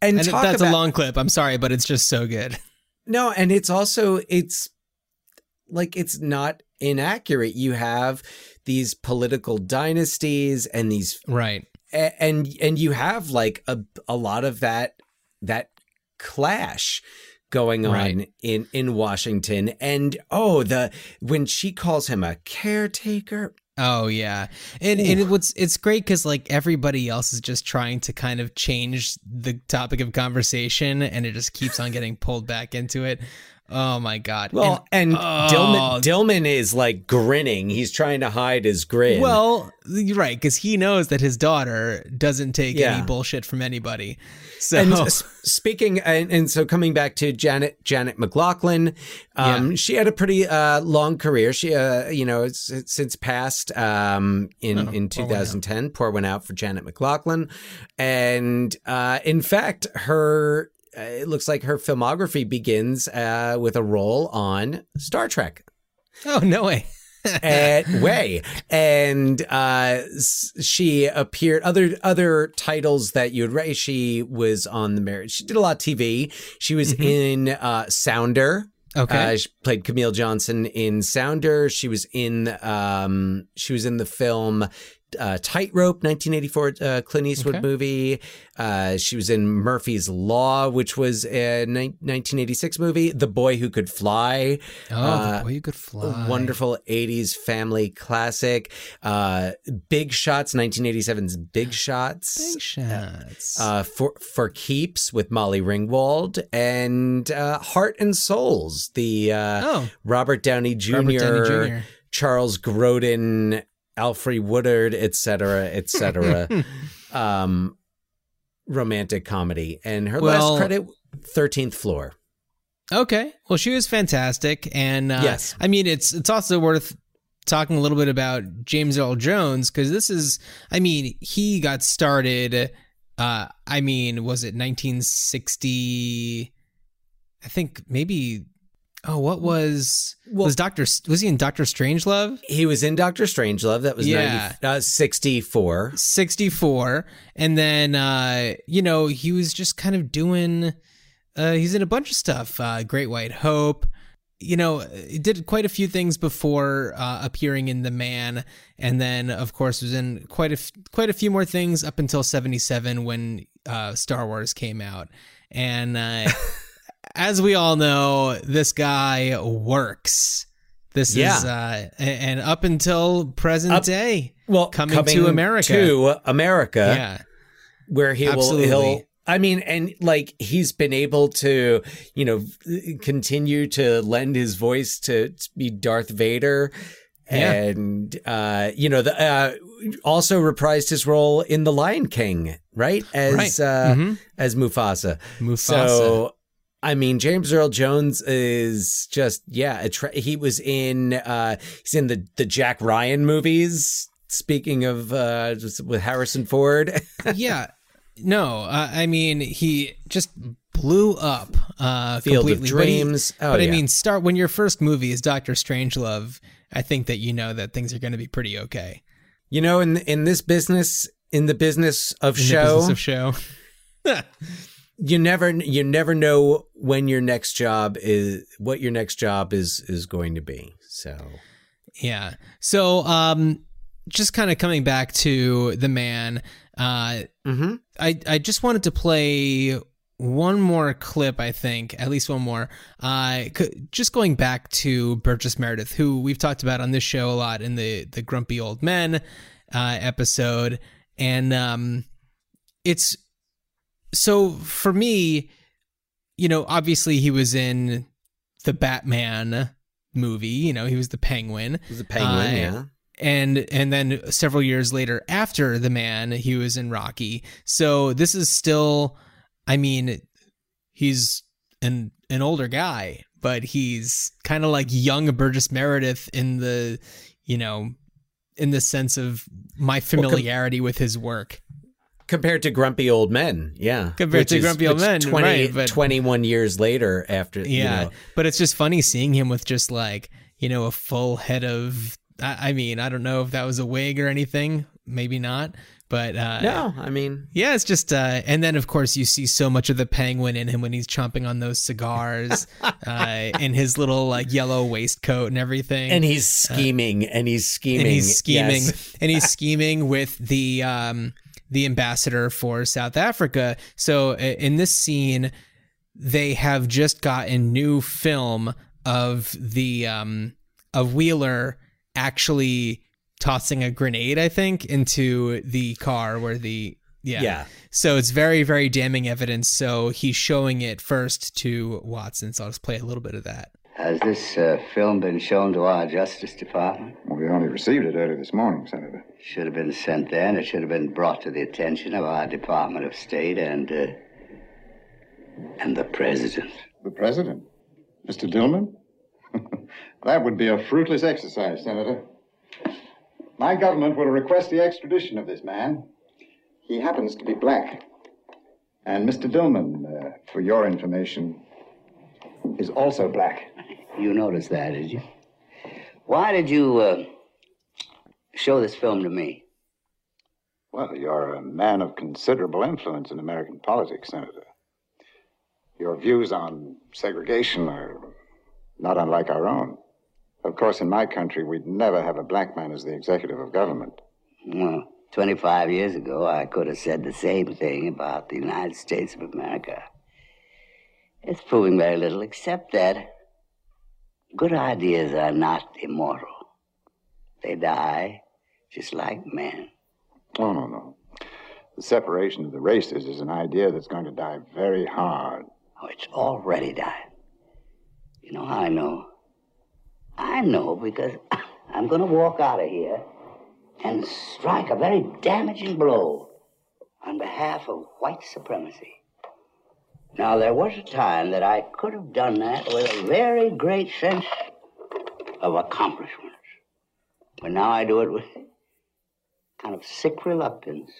And, And talk that's about, a long clip. I'm sorry, but it's just so good. No, and it's also it's like it's not inaccurate. You have these political dynasties and these right, and and you have like a a lot of that that clash going on Right. in in Washington. And oh, the when she calls him a caretaker, Oh yeah, and and it, what's it's great because like everybody else is just trying to kind of change the topic of conversation, and it just keeps on getting pulled back into it. Oh my god! Well, and, oh, Dillman, Dillman is like grinning. He's trying to hide his grin. Well, you're right because he knows that his daughter doesn't take Yeah. any bullshit from anybody. So And speaking, and, and so coming back to Janet Janet MacLachlan, um, she had a pretty uh, long career. She, uh, you know, it's, it's since passed um, in Oh, in pour one 2010. Pour one out for Janet MacLachlan, and uh, in fact, her it looks like her filmography begins uh, with a role on Star Trek. oh no way. at way and uh she appeared other other titles that you'd write she was on the marriage she did a lot of tv she was in uh sounder Okay. uh, she played Camille Johnson in Sounder. She was in um, she was in the film uh, Tightrope, 1984 uh, Clint Eastwood Okay. movie. Uh, she was in Murphy's Law, which was a ni- 1986 movie. The Boy Who Could Fly. Oh, Uh, the boy you could fly. a wonderful 80s family classic. Uh, Big Shots, 1987's Big Shots. Big shots. Uh, for for keeps with Molly Ringwald and uh, Heart and Souls, the uh, Oh. Robert Downey Jr., Robert Downey Jr.. Charles Grodin, Alfre Woodard, etc., etc. um, romantic comedy, and her Well- last credit, Thirteenth Floor. Okay. Well, she was fantastic, and uh, Yes. I mean, it's it's also worth talking a little bit about James Earl Jones because this is, I mean, he got started. Uh, I mean, was it 1960? I think maybe. Oh, what was well, was Doctor? Was he in Doctor Strangelove? He was in Doctor Strangelove. That was Yeah. 90, uh, 64. 64 and then uh you know he was just kind of doing uh he's in a bunch of stuff uh great white hope you know he did quite a few things before uh appearing in the man and then of course was in quite a f- quite a few more things up until 77 when uh star wars came out and uh as we all know this guy works this Yeah. is uh and up until present Up- day Well, coming, to America. To America. Yeah. Where he Absolutely. will, he'll, I mean, and like he's been able to, you know, continue to lend his voice to, to be Darth Vader. Yeah. And, uh, you know, the, uh, also reprised his role in The Lion King, right? As, Right. uh, Mhm. as Mufasa. Mufasa. So, I mean, James Earl Jones is just yeah. A tra- he was in uh, he's in the the Jack Ryan movies. Speaking of uh, with Harrison Ford, yeah. No, uh, I mean he just blew up uh, Field of completely. But he- Dreams. Oh, but I mean, start when your first movie is Doctor Strangelove. I think that you know that things are going to be pretty okay. You know, in in this business, in the business of In show, business of show. you never you never know when your next job is what your next job is is going to be. So Yeah. So, um, just kind of coming back to the man, uh, I I just wanted to play one more clip. I think at least one more. Uh, c- just going back to Burgess Meredith, who we've talked about on this show a lot in the the Grumpy Old Men uh, episode, and um, it's so for me, you know, obviously he was in the Batman movie. You know, he was the Penguin. He was the Penguin, Uh, yeah. And and then several years later, after the Man, he was in Rocky. So this is still, I mean, he's an an older guy, but he's kind of like young Burgess Meredith in the, you know, in the sense of my Well, com- familiarity with his work. Compared to Grumpy Old Men, yeah, Compared Which to is- Grumpy Old Men, 20, right, but- 21 years later after, you Yeah, know, but it's just funny seeing him with just like you know a full head of. I, I mean, I don't know if that was a wig or anything. Maybe not. But uh, No, I mean, yeah, it's just. Uh, and then of course you see so much of the penguin in him when he's chomping on those cigars, uh, in his little like yellow waistcoat and everything. and he's Uh, scheming and he's scheming and he's scheming yes. and he's scheming with the um the ambassador for South Africa. So in this scene they have just gotten a new film of the um of Wheeler actually tossing a grenade I think into the car where the yeah. Yeah. So it's very very damning evidence so he's showing it first to Watson. So I'll just play a little bit of that. Has this uh, film been shown to our Justice Department? Well, we only received it early this morning, Senator. Should have been sent there, and it should have been brought to the attention of our Department of State and uh, and the President. The President? Mr. Dillman? that would be a fruitless exercise, Senator. My government will request the extradition of this man. He happens to be black. And Mr. Dillman, uh, for your information, is also black. You noticed that, did you? Why did you uh, show this film to me? Well, you're a man of considerable influence in American politics, Senator. Your views on segregation are not unlike our own. Of course, in my country, we'd never have a black man as the executive of government. Well, 25 years ago, I could have said the same thing about the United States of America. It's proving very little, except that good ideas are not immortal. They die just like men. Oh, no, no. The separation of the races is an idea that's going to die very hard. Oh, it's already died. You know how I know? I know because I'm going to walk out of here and strike a very damaging blow on behalf of white supremacy. Now, there was a time that I could have done that with a very great sense of accomplishment. But now I do it with kind of sick reluctance,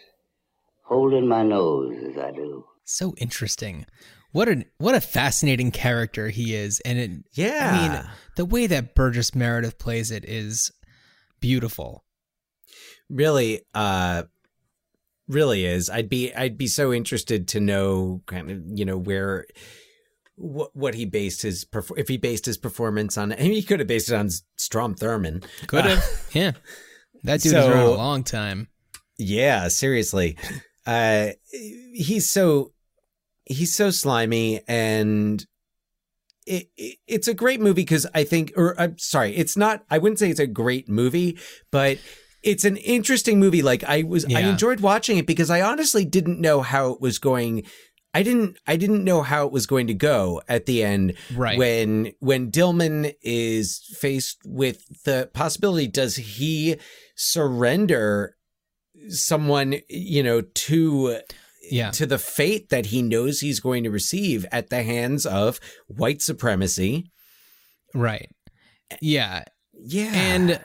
holding my nose as I do. so interesting. What an what a fascinating character he is, and it, yeah, I mean the way that Burgess Meredith plays it is beautiful. really uh really is i'd be i'd be so interested to know kind of you know where what what he based his if he based his performance on I mean, he could have based it on Strom Thurmond Could have, yeah. That dude has around a long time. Yeah, seriously. Uh he's so he's so slimy and it, it it's a great movie because I think or I'm sorry, it's not I wouldn't say it's a great movie, but it's an interesting movie. Like I was I enjoyed watching it because I honestly didn't know how it was going I didn't I didn't know how it was going to go at the end Right. when when Dillman is faced with the possibility does he surrender someone you know to Yeah. to the fate that he knows he's going to receive at the hands of white supremacy Right. Yeah. Yeah. And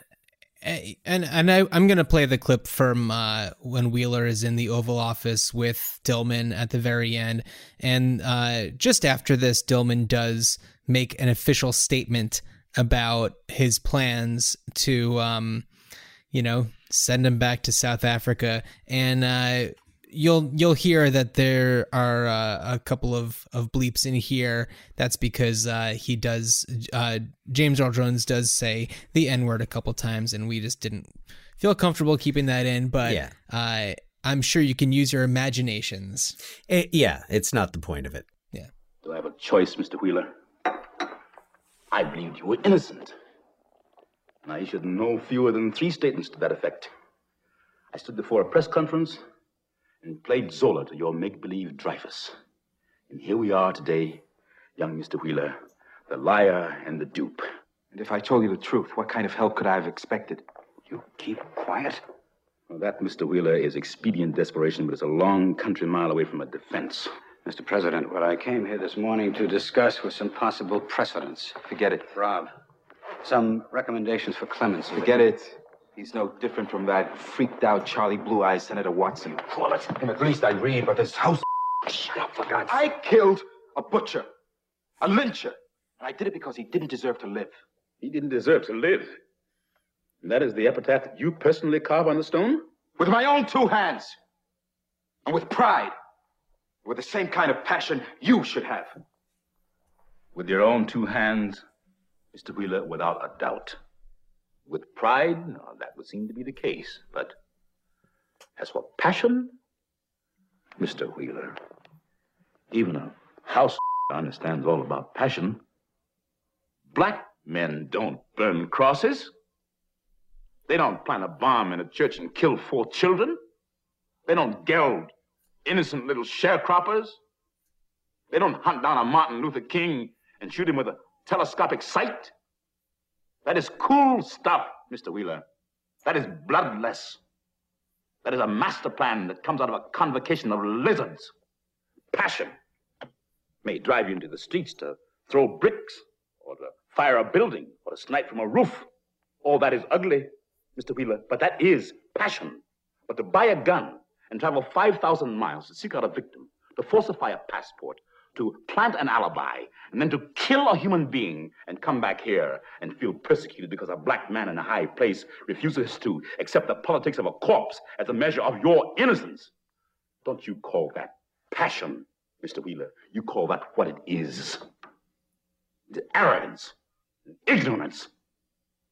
and and I, I'm gonna play the clip from uh, when Wheeler is in the Oval Office with Dillman at the very end, and uh, just after this, Dillman does make an official statement about his plans to, um, you know, send him back to South Africa, and uh, you'll you'll hear that there are uh, a couple of, of bleeps in here. That's because uh, he does uh, James Earl Jones does say the N word a couple times, and we just didn't feel comfortable keeping that in. But Yeah. uh, I'm sure you can use your imaginations. It- yeah, it's not the point of it. Yeah. Do I have a choice, Mr. Wheeler? I believed you were innocent. And I issued no fewer than three statements to that effect. I stood before a press conference and played Zola to your make believe Dreyfus. And here we are today, young Mr. Wheeler, the liar and the dupe. And if I told you the truth, what kind of help could I have expected? You keep quiet. Well, that, Mr. Wheeler, is expedient desperation, but it's a long country mile away from a defense. Mr. President, what I came here this morning to discuss was some possible precedents. Forget it. Rob, some recommendations for clemency. Forget it. He's no different from that freaked out Charlie Blue Eyes Senator Watson. Call it. And at least I read, but this house. Shut up, oh, for God's sake. I killed a butcher, a lyncher, and I did it because he didn't deserve to live. He didn't deserve to live. And that is the epitaph that you personally carve on the stone? With my own two hands. And with pride. With the same kind of passion you should have. With your own two hands, Mr. Wheeler, without a doubt. With pride, that would seem to be the case. But as for passion, Mr. Wheeler, even a house understands all about passion. Black men don't burn crosses. They don't plant a bomb in a church and kill four children. They don't geld innocent little sharecroppers. They don't hunt down a Martin Luther King and shoot him with a telescopic sight. That is cool stuff, Mr. Wheeler. That is bloodless. That is a master plan that comes out of a convocation of lizards. Passion may drive you into the streets to throw bricks or to fire a building or to snipe from a roof. All that is ugly, Mr. Wheeler, but that is passion. But to buy a gun and travel 5,000 miles to seek out a victim, to falsify a passport, to plant an alibi, and then to kill a human being and come back here and feel persecuted because a black man in a high place refuses to accept the politics of a corpse as a measure of your innocence. Don't you call that passion, Mr. Wheeler? You call that what it is. It's arrogance, ignorance,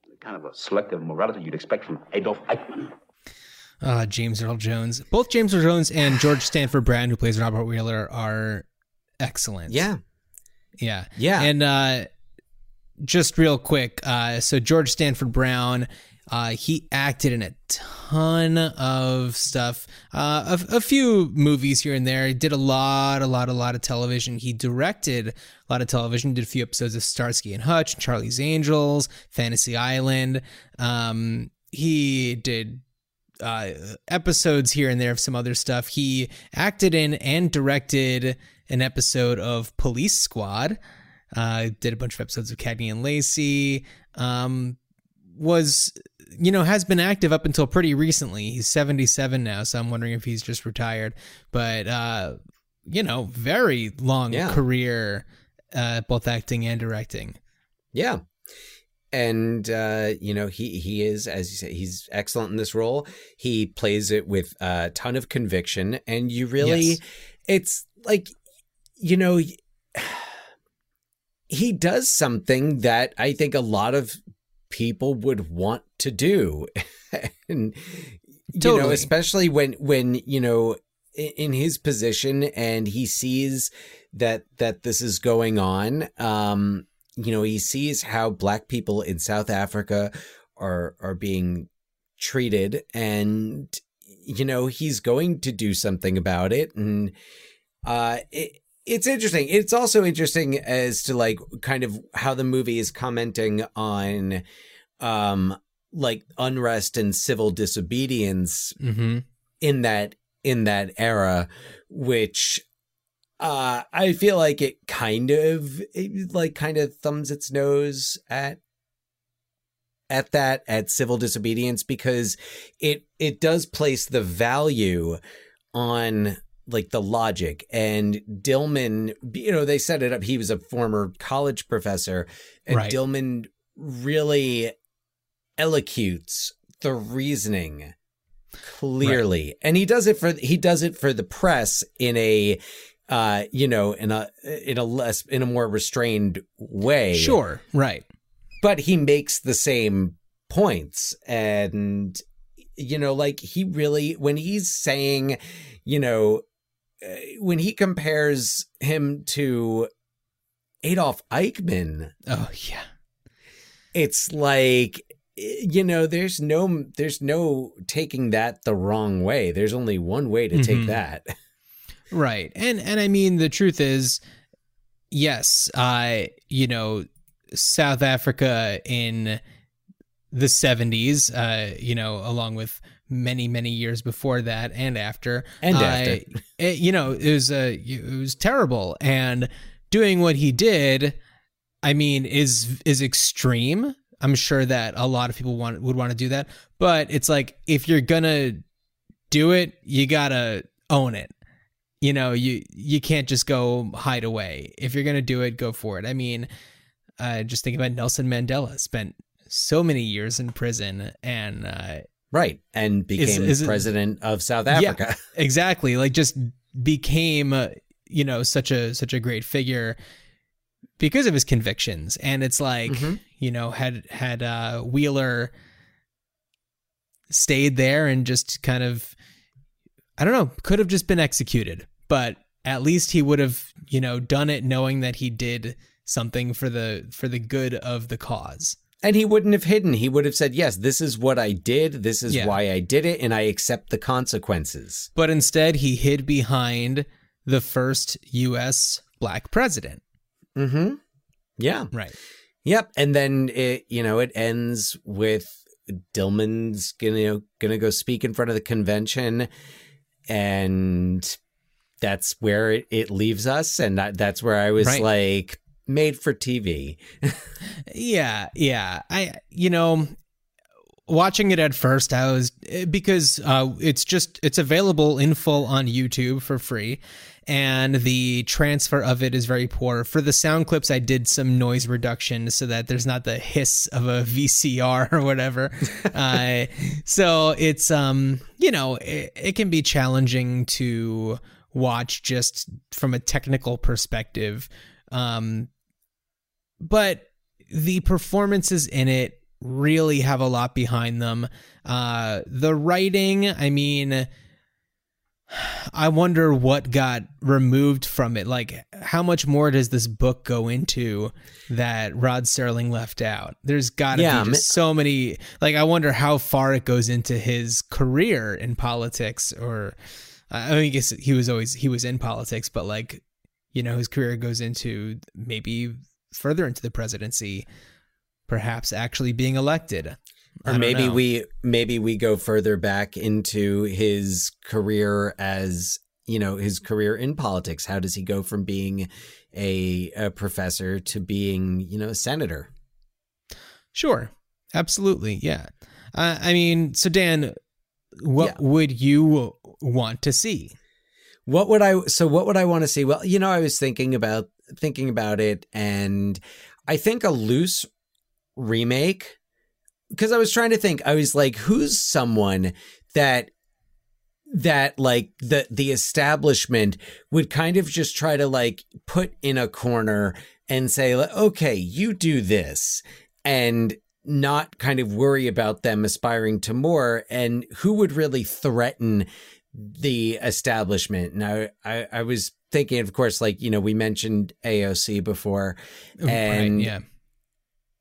the kind of a selective morality you'd expect from Adolf Eichmann. Uh, James Earl Jones. Both James Earl Jones and George Stanford Brown, who plays Robert Wheeler, are excellent. Yeah. Yeah. Yeah. And uh, just real quick, uh, so George Stanford Brown, uh, he acted in a ton of stuff, uh, a, a few movies here and there. He did a lot, a lot, a lot of television. He directed a lot of television. Did a few episodes of Starsky and Hutch, Charlie's Angels, Fantasy Island. Um, he did uh, episodes here and there of some other stuff. He acted in and directed an episode of Police Squad. Uh, did a bunch of episodes of Cagney and Lacey. Um, was you know has been active up until pretty recently. He's seventy seven now, so I'm wondering if he's just retired. But uh, you know, very long Yeah. career, uh, both acting and directing. Yeah. And uh, you know, he he is, as you say, he's excellent in this role. He plays it with a ton of conviction, and you really Yes. it's like you know he does something that I think a lot of people would want to do. and you know, Totally. especially when when, you know, in his position and he sees that that this is going on um you know he sees how black people in South Africa are are being treated and you know he's going to do something about it and uh it, it's interesting it's also interesting as to like kind of how the movie is commenting on um like unrest and civil disobedience Mm-hmm. in that in that era which uh i feel like it kind of it, like kind of thumbs its nose at at that at civil disobedience because it it does place the value on like the logic and Dillman you know they set it up he was a former college professor and Right. Dillman really elocutes the reasoning clearly, and he does it for he does it for the press in a uh you know in a in a less in a more restrained way. Sure, right. But he makes the same points and you know like he really when he's saying you know when he compares him to Adolf Eichmann oh yeah it's like you know there's no there's no taking that the wrong way there's only one way to Mhm. take that Right. And and I mean the truth is yes, uh you know South Africa in the 70s uh you know along with many many years before that and after. And after. it, you know it was uh, it was terrible. And doing what he did I mean is is extreme. I'm sure that a lot of people want would want to do that. But it's like if you're going to do it you got to own it. You know you you can't just go hide away. If you're gonna do it go for it. I mean uh just think about nelson mandela spent so many years in prison and uh right and became is it- president of south africa. yeah, exactly like just became uh, you know such a such a great figure because of his convictions. And it's like Mhm. you know had had uh wheeler stayed there and just kind of i don't know could have just been executed but at least he would have you know done it knowing that he did something for the for the good of the cause and he wouldn't have hidden. He would have said yes this is what i did. This is Yeah. why i did it and i accept the consequences. But instead he hid behind the first us black president. Mm-hmm. Yeah. Right. Yep, and then it you know it ends with Dillman's gonna gonna go speak in front of the convention, and that's where it, it leaves us, and that, that's where I was Right. like made for TV. Yeah, yeah. I you know watching it at first I was because uh it's just it's available in full on YouTube for free and the transfer of it is very poor. For the sound clips I did some noise reduction so that there's not the hiss of a VCR or whatever. uh so it's um you know it, it can be challenging to watch just from a technical perspective. Um but the performances in it really have a lot behind them. Uh, the writing, I mean, I wonder what got removed from it. Like, how much more does this book go into that Rod Serling left out? There's got to Yeah, be just so many. Like, I wonder how far it goes into his career in politics, or I mean, I guess he was always he was in politics, but like, you know, his career goes into maybe further into the presidency, perhaps actually being elected. I Or maybe know. we maybe we go further back into his career as you know his career in politics. How does he go from being a, a professor to being you know a senator? Sure, absolutely, yeah. Uh, I mean, so Dan, what would you want to see? What would I so what would I want to see? Well, you know, I was thinking about thinking about it and I think a loose remake because I was trying to think I was like who's someone that that like the the establishment would kind of just try to like put in a corner and say okay you do this and not kind of worry about them aspiring to more and who would really threaten the establishment and I, I i was thinking of course like you know we mentioned aoc before Right, and yeah.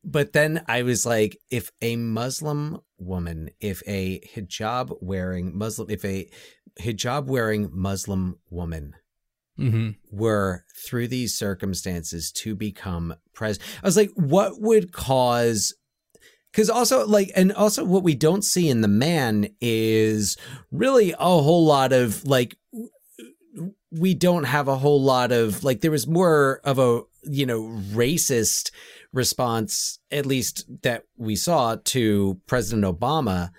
but then I was like, if a Muslim woman, if a hijab wearing Muslim, if a hijab wearing Muslim woman Mhm. were through these circumstances to become president, I was like, what would cause? Because also, like, and also what we don't see in the man is really a whole lot of like we don't have a whole lot of like there was more of a you know racist response at least that we saw to president obama.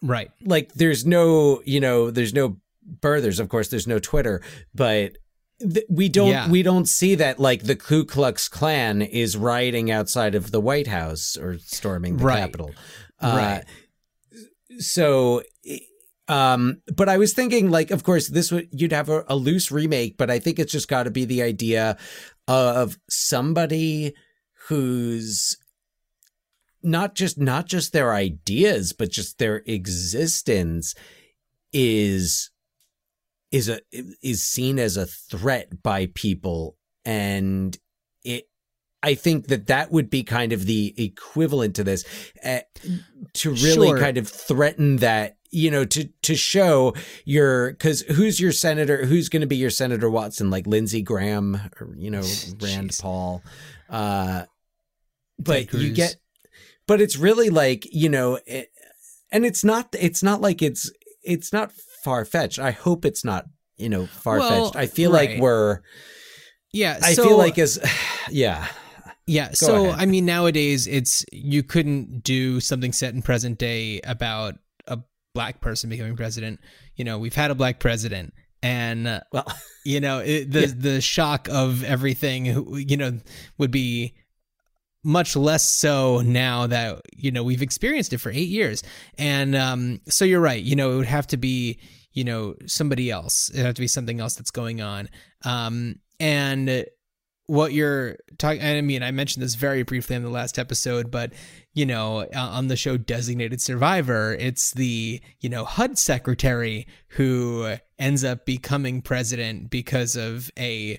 Right. Like there's no you know there's no birthers of course there's no twitter but th- we don't Yeah. we don't see that like the ku klux klan is rioting outside of the white house or storming the Right. capitol Right. so um but i was thinking like of course this would you'd have a, a loose remake but i think it's just got to be the idea of somebody who's not just not just their ideas but just their existence is is a is seen as a threat by people. And it I think that that would be kind of the equivalent to this uh, to really Sure. kind of threaten that you know to to show your cuz who's your senator who's going to be your senator Watson? Like Lindsey Graham or you know Rand Paul. Uh but you get but it's really like you know it, and it's not it's not like it's it's not far fetched i hope it's not you know far fetched Well, i feel right. like we're Yeah, i so- feel like as yeah Yeah. Go so ahead. I mean, nowadays it's you couldn't do something set in present day about a black person becoming president. You know, we've had a black president, and uh, well, you know, it, the the shock of everything, you know, would be much less so now that you know we've experienced it for eight years. And um, so you're right. You know, it would have to be you know somebody else. It have to be something else that's going on. Um, and what you're talking i mean i mentioned this very briefly in the last episode but you know uh, on the show designated survivor it's the you know hud secretary who ends up becoming president because of a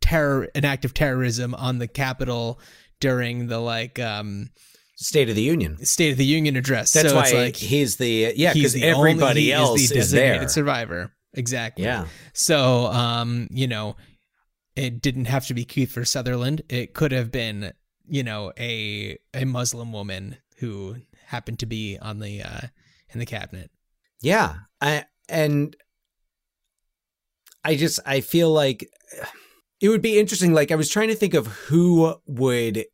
terror an act of terrorism on the capitol during the like um state of the union. State of the union address. That's so why it's like he's the yeah because everybody only- else is, the is there. survivor. Exactly. Yeah. so um you know it didn't have to be Kiefer Sutherland. It could have been you know a a Muslim woman who happened to be on the uh in the cabinet. Yeah. I and I just I feel like it would be interesting. Like I was trying to think of who would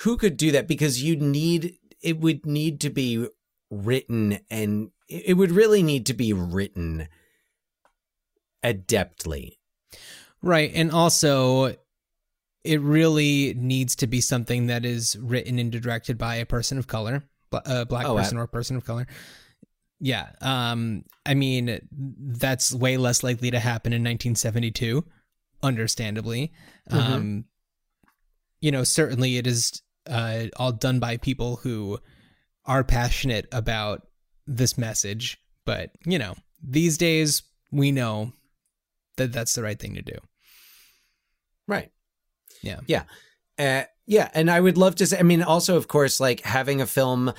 who could do that because you'd need it would need to be written and it would really need to be written adeptly. Right. And also, it really needs to be something that is written and directed by a person of color, a black Oh, person ab- or a person of color. Yeah. Um, I mean, that's way less likely to happen in 1972, understandably. Mhm. Um, you know, certainly it is uh, all done by people who are passionate about this message. But, you know, these days we know that that's the right thing to do. Right. Yeah. Yeah. Uh, yeah. And I would love to say, I mean, also, of course, like having a film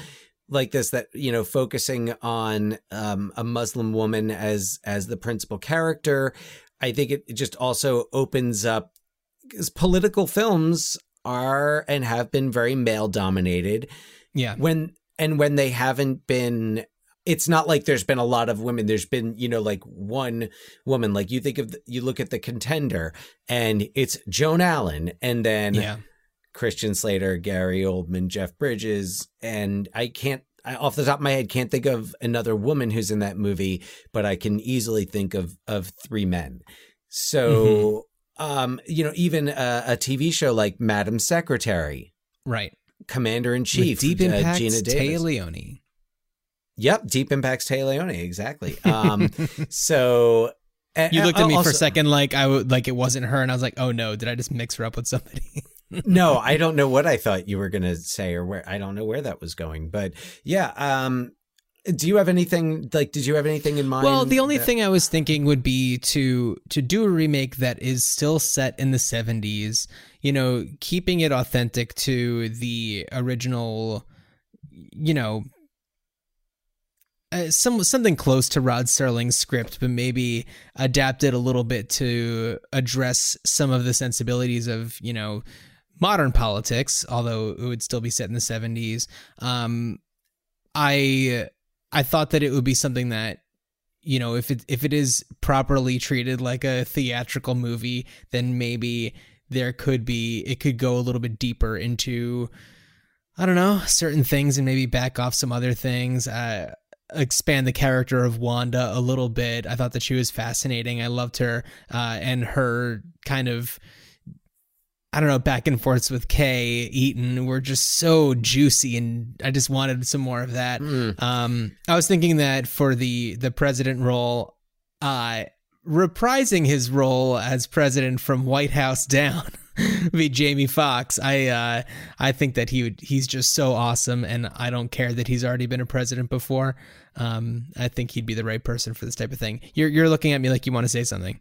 like this that, you know, focusing on um, a Muslim woman as, as the principal character, I think it, it just also opens up because political films are and have been very male dominated. Yeah. When, and when they haven't been it's not like there's been a lot of women there's been you know like one woman like you think of the, you look at the contender and it's joan allen and then Yeah. christian slater gary oldman jeff bridges and i can't I, off the top of my head can't think of another woman who's in that movie but i can easily think of of three men so mm-hmm. Um you know even a, a tv show like madam secretary Right. commander in chief Deep uh, Impact's geena davis Téa Leoni. Yep, Deep Impact's Téa Leoni, exactly. Um, so You looked at me for a second like I would like it wasn't her, and I was like, oh no, did I just mix her up with somebody? no, I don't know what I thought you were going to say or where I don't know where that was going, but yeah. Um, do you have anything like? Did you have anything in mind? well, the only that- thing I was thinking would be to to do a remake that is still set in the seventies. You know, keeping it authentic to the original. You know. Uh, some something close to Rod Serling's script, but maybe adapt it a little bit to address some of the sensibilities of you know modern politics, although it would still be set in the seventies. Um, I I thought that it would be something that you know if it if it is properly treated like a theatrical movie, then maybe there could be it could go a little bit deeper into I don't know certain things and maybe back off some other things. Uh, expand the character of Wanda a little bit. I thought that she was fascinating. I loved her uh, and her kind of I don't know, back and forths with Kay Eaton were just so juicy, and I just wanted some more of that. Um, I was thinking that for the the president role, uh, reprising his role as president from White House down. be Jamie Foxx. I uh, I think that he would. He's just so awesome, and I don't care that he's already been a president before. Um, I think he'd be the right person for this type of thing. You're you're looking at me like you want to say something.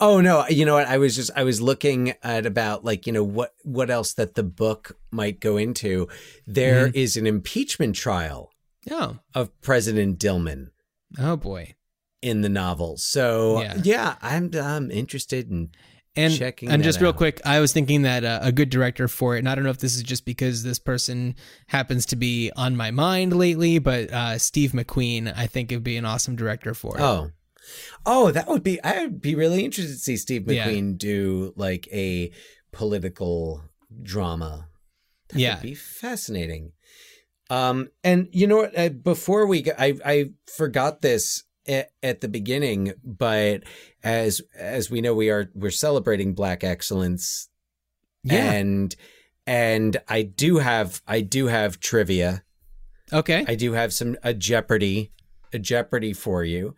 Oh no, you know what? I was just I was looking at about like, you know, what what else that the book might go into. There is Mhm. an impeachment trial Oh. of President Dillman Oh boy. in the novel. So Yeah. yeah, I'm I'm interested in And checking and just real quick, I was thinking that uh, a good director for it, and I don't know if this is just because this person happens to be on my mind lately, but uh, Steve McQueen, I think would be an awesome director for it. Oh. Oh, that would be I would be really interested to see Steve Yeah. McQueen do like a political drama. That Yeah. would be fascinating. Um and you know what uh, before we go, I I forgot this at, at the beginning, but as as we know we are we're celebrating black excellence Yeah. and and I do have I do have trivia. Okay. I do have some a Jeopardy, a Jeopardy for you.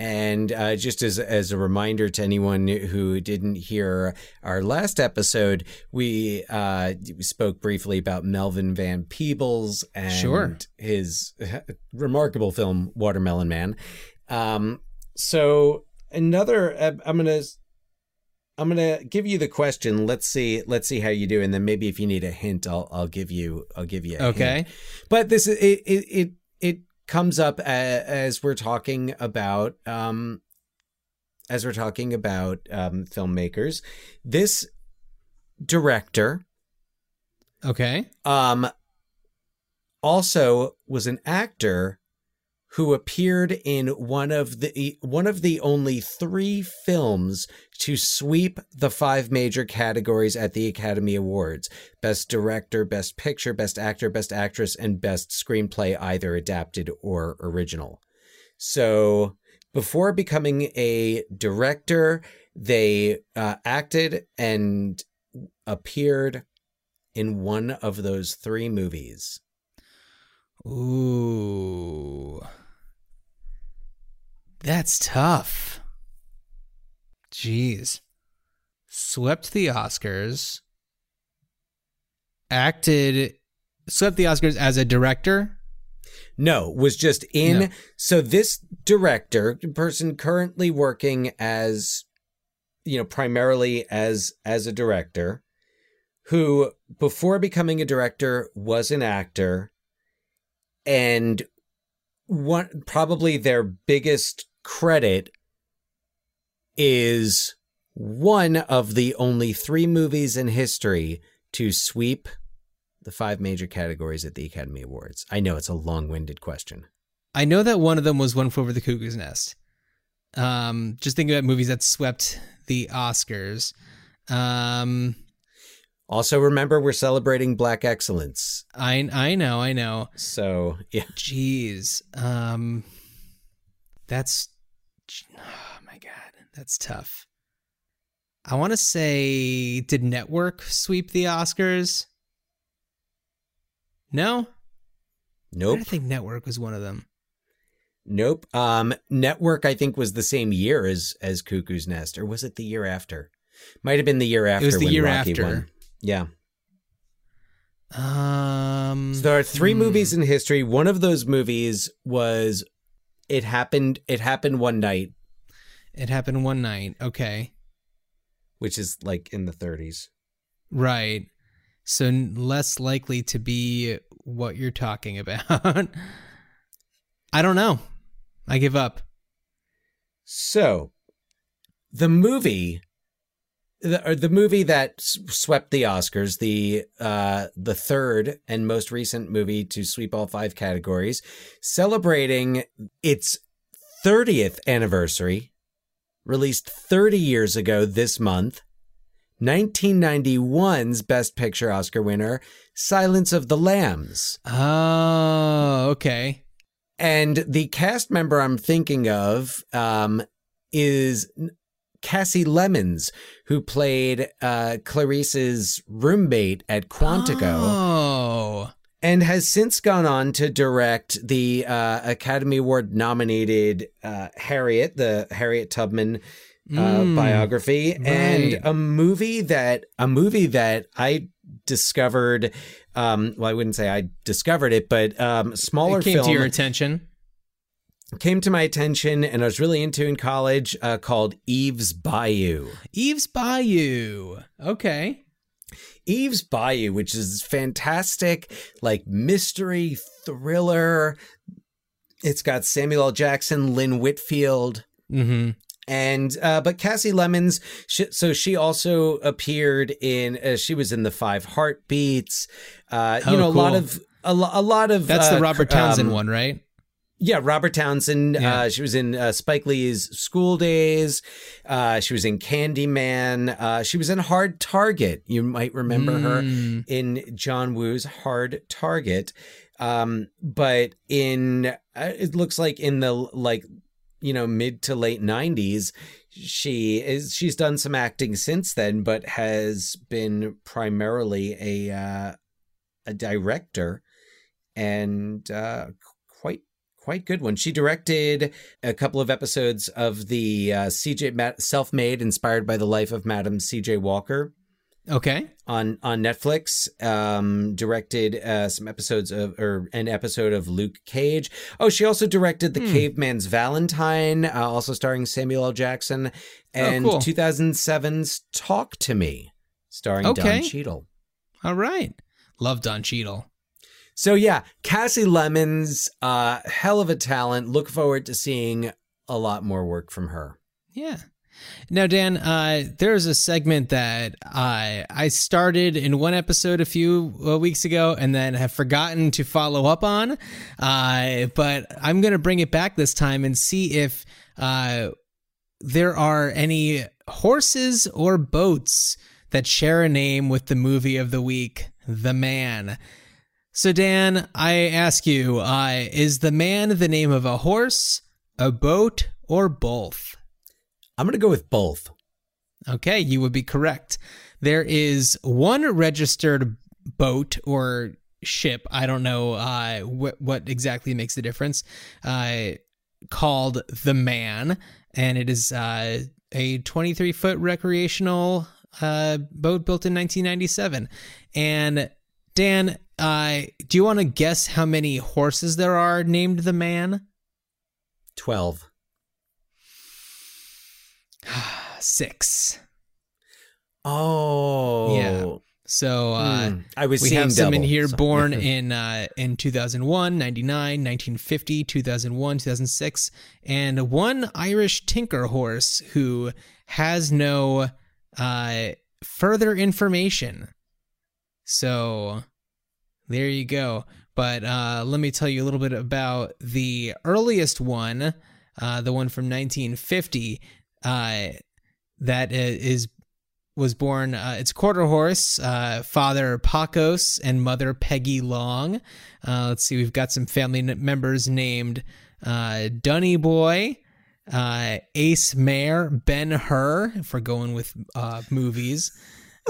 And uh, just as as a reminder to anyone who didn't hear our last episode, we uh, spoke briefly about Melvin Van Peebles and Sure. his remarkable film Watermelon Man. Um, so another, uh, I'm gonna I'm gonna give you the question. Let's see. Let's see how you do, and then maybe if you need a hint, I'll I'll give you I'll give you. A Okay. hint. But this is it it it, it comes up a, as we're talking about um as we're talking about um filmmakers. This director Okay. um also was an actor who appeared in one of the one of the only 3 films to sweep the five major categories at the Academy Awards: Best Director, Best Picture, Best Actor, Best Actress, and Best Screenplay either adapted or original. So, before becoming a director, they uh, acted and appeared in one of those 3 movies. Ooh. That's tough. Jeez. Swept the Oscars. Acted swept the Oscars as a director. No, was just in. No. So this director, person currently working as, you know, primarily as as a director, who before becoming a director was an actor, and one probably their biggest credit is one of the only three movies in history to sweep the five major categories at the Academy Awards. I know it's a long-winded question. I know that one of them was One Flew Over the Cuckoo's Nest. Um, just thinking about movies that swept the Oscars. Um, Also, remember we're celebrating Black excellence. I I know, I know. So yeah, Jeez. Um, that's oh my god, that's tough. I want to say, did Network sweep the Oscars? No, nope, I think Network was one of them. nope. Um, Network I think was the same year as as Cuckoo's Nest, or was it the year after? Might have been the year after. It was the when year Rocky after. Won. Yeah. Um, So there are three hmm. movies in history. One of those movies was it happened. It happened one night, It happened one night. Okay, which is like in the 30s. right. So less likely to be what you're talking about. I don't know. I give up. So, the movie, the the movie that s- swept the Oscars, the uh, the third and most recent movie to sweep all five categories, celebrating its thirtieth anniversary, released thirty years ago this month. 1991's Best Picture Oscar winner, Silence of the Lambs. Oh, okay. And the cast member I'm thinking of um, is Kasi Lemmons, who played uh, Clarice's roommate at Quantico. Oh. And has since gone on to direct the uh, Academy Award nominated uh, Harriet, the Harriet Tubman uh, Mm, biography, right. and a movie that a movie that I discovered. Um, well, I wouldn't say I discovered it, but um, smaller It came film to your attention. Came to my attention, and I was really into in college. Uh, called Eve's Bayou. Eve's Bayou. Okay. Eve's Bayou, which is fantastic, like mystery thriller. It's got Samuel L. Jackson, Lynn Whitfield, Mm-hmm. and uh, but Kasi Lemmons. She, so she also appeared in. Uh, she was in the Five Heartbeats. Uh, you Oh, know, a lot of a, a lot of That's uh, the Robert Townsend um, one, right? Yeah, Robert Townsend. Yeah. Uh, she was in uh, Spike Lee's School Daze. Uh, she was in Candyman. Uh, she was in Hard Target. You might remember her Mm. in John Woo's Hard Target. Um, but in uh, it looks like in the like you know mid to late 90s she is she's done some acting since then but has been primarily a uh, a director and uh, quite good one. She directed a couple of episodes of the uh, CJ Ma- self-made inspired by the life of Madam CJ Walker Okay. on on Netflix. Um, directed uh, some episodes of or an episode of Luke Cage. Oh, she also directed The Hmm. Caveman's Valentine, uh, also starring Samuel L. Jackson, and Oh, cool. 2007's Talk to Me, starring Okay. Don Cheadle. All right. Love Don Cheadle. So yeah, Kasi Lemmons, uh, hell of a talent. Look forward to seeing a lot more work from her. Yeah. Now, Dan, uh, there's a segment that I I started in one episode a few uh, weeks ago, and then have forgotten to follow up on. Uh, but I'm gonna bring it back this time and see if uh, there are any horses or boats that share a name with the movie of the week, The Man. So, Dan, I ask you, uh, is The Man the name of a horse, a boat, or both? I'm going to go with both. Okay, you would be correct. There is one registered boat or ship. I don't know uh, what what exactly makes the difference. Uh, called the Man, and it is uh, a 23 foot recreational uh, boat built in 1997. And Dan, uh, do you want to guess how many horses there are named the Man? 12. Six. Oh. Yeah. So uh, Hmm. I was we seeing have some in here so- born in uh, in 2001, 99, 1950, 2001, 2006, and one Irish tinker horse who has no uh, further information. So there you go. But uh, let me tell you a little bit about the earliest one, uh, the one from 1950, uh, that was born. Uh, it's quarter horse, uh, father Pacos and mother Peggy Long. Uh, let's see, we've got some family members named uh, Dunny Boy, Ace Mare, Ben Hur, if we're going with movies.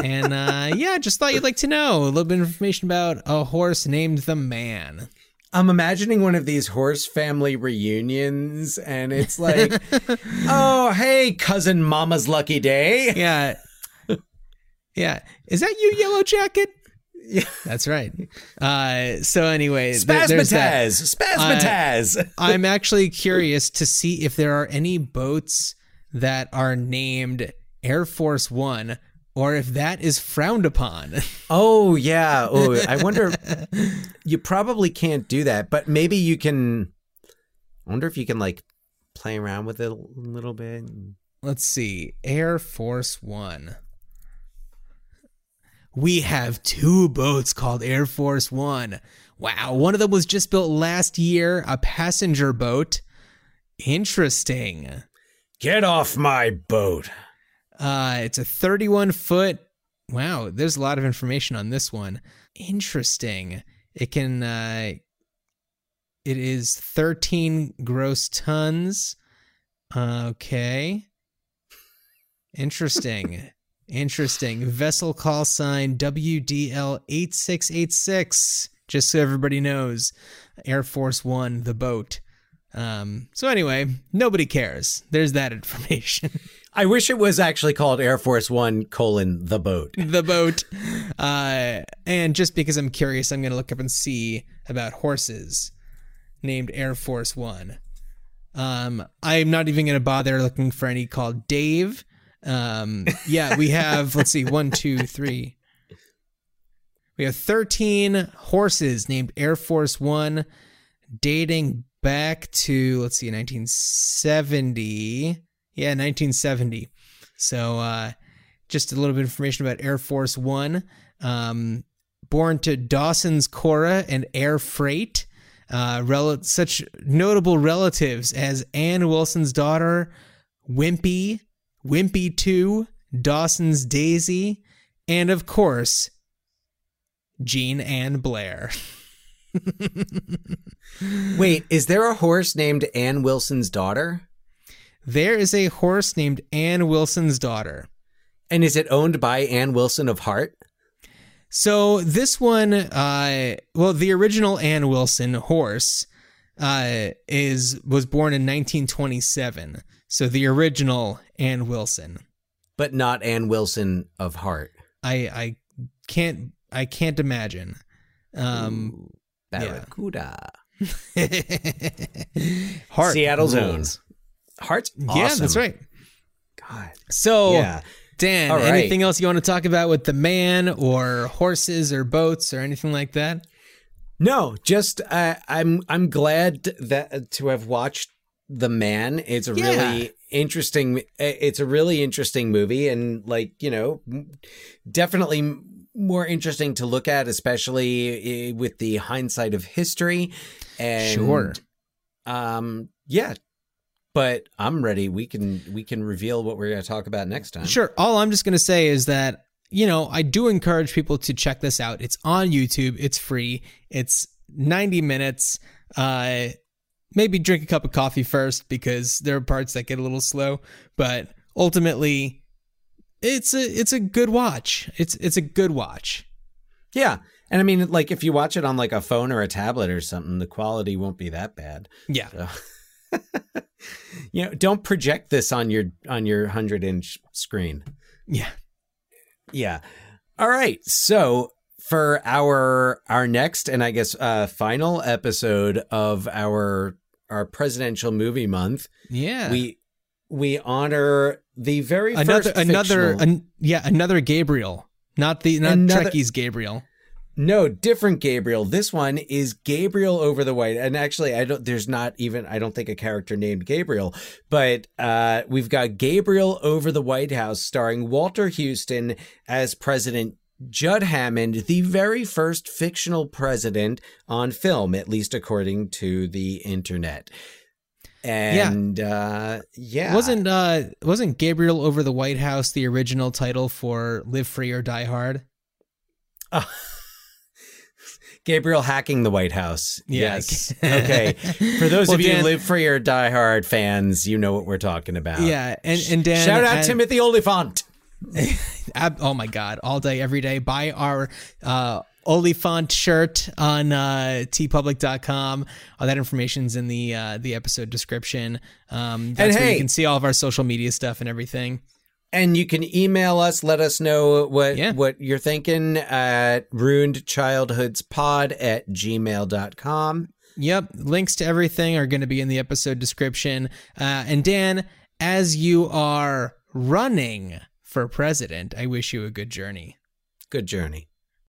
And uh, yeah, just thought you'd like to know a little bit of information about a horse named the Man. I'm imagining one of these horse family reunions, and it's like, oh, hey, cousin Mama's lucky day. Yeah. Yeah. Is that you, Yellow Jacket? Yeah. That's right. Uh, so anyway. Spasmataz! Spasmataz! Uh, I'm actually curious to see if there are any boats that are named Air Force One or if that is frowned upon. Oh yeah. Oh, I wonder. you probably can't do that, but maybe you can. I wonder if you can like play around with it a little bit. Let's see. Air Force One. We have two boats called Air Force One. Wow, one of them was just built last year, a passenger boat. Interesting. Get off my boat. Uh, it's a 31 foot. Wow, there's a lot of information on this one. Interesting. It can. Uh, it is 13 gross tons. Okay. Interesting. Interesting. Vessel call sign WDL 8686. Just so everybody knows, Air Force One, the boat. Um, so, anyway, nobody cares. There's that information. I wish it was actually called Air Force One colon the boat. the boat. Uh, and just because I'm curious, I'm going to look up and see about horses named Air Force One. Um, I'm not even going to bother looking for any called Dave. Um, yeah, we have, let's see, one, two, three. We have 13 horses named Air Force One dating back to, let's see, 1970. Yeah, 1970. So, uh, just a little bit of information about Air Force One. Um, born to Dawson's Cora and Air Freight. Uh, rel- such notable relatives as Ann Wilson's daughter, Wimpy, Wimpy 2, Dawson's Daisy, and of course, Jean Ann Blair. Wait, is there a horse named Ann Wilson's daughter? There is a horse named Ann Wilson's daughter. And is it owned by Ann Wilson of Heart? So this one, uh, well, the original Ann Wilson horse uh, is was born in 1927. So the original Ann Wilson, but not Ann Wilson of Heart. I I can't I can't imagine. Um, Ooh, Barracuda. Yeah. Heart Seattle's rules. Heart's awesome. Yeah, that's right. God. So, Yeah. Dan, right. anything else you want to talk about with the man or horses or boats or anything like that? No, just uh, I'm I'm glad that to have watched The Man. It's a Yeah. really interesting. It's a really interesting movie, and like you know, definitely more interesting to look at, especially eh, with the hindsight of history. And Sure. um, yeah. But I'm ready. We can we can reveal what we're going to talk about next time. Sure. All I'm just going to say is that, you know, I do encourage people to check this out. It's on YouTube, it's free, it's 90 minutes. Uh, maybe drink a cup of coffee first because there are parts that get a little slow, but ultimately, it's a it's a good watch. It's it's a good watch. Yeah. And I mean, like, if you watch it on like a phone or a tablet or something, the quality won't be that bad. Yeah. So- you know, don't project this on your on your hundred inch screen. Yeah. Yeah. All right. So for our our next and I guess uh final episode of our our presidential movie month, Yeah. we we honor the very another first another an, yeah, another Gabriel. Not the not Another- Trekkie's Gabriel. No, different Gabriel. This one is Gabriel over the white. And actually, I don't. There's not even. I don't think a character named Gabriel. But uh, we've got Gabriel over the White House, starring Walter Huston as President Judd Hammond, the very first fictional president on film, at least according to the internet. And uh, yeah, Wasn't uh wasn't Gabriel over the White House the original title for Live Free or Die Hard? Gabriel hacking the White House. Yes. okay. For those Well, of you Dan- who live free or die hard fans, you know what we're talking about. Yeah, and and Dan Shout out and- Timothy Olyphant. Oh my god, all day every day buy our uh Olyphant shirt on uh teepublic.com. All that information's in the uh the episode description. Um that's where hey- you can see all of our social media stuff and everything. And you can email us, let us know what what you're thinking at ruinedchildhoodspod at gmail.com. Yep, links to everything are going to be in the episode description. Uh, and Dan, as you are running for president, I wish you a good journey. Good journey.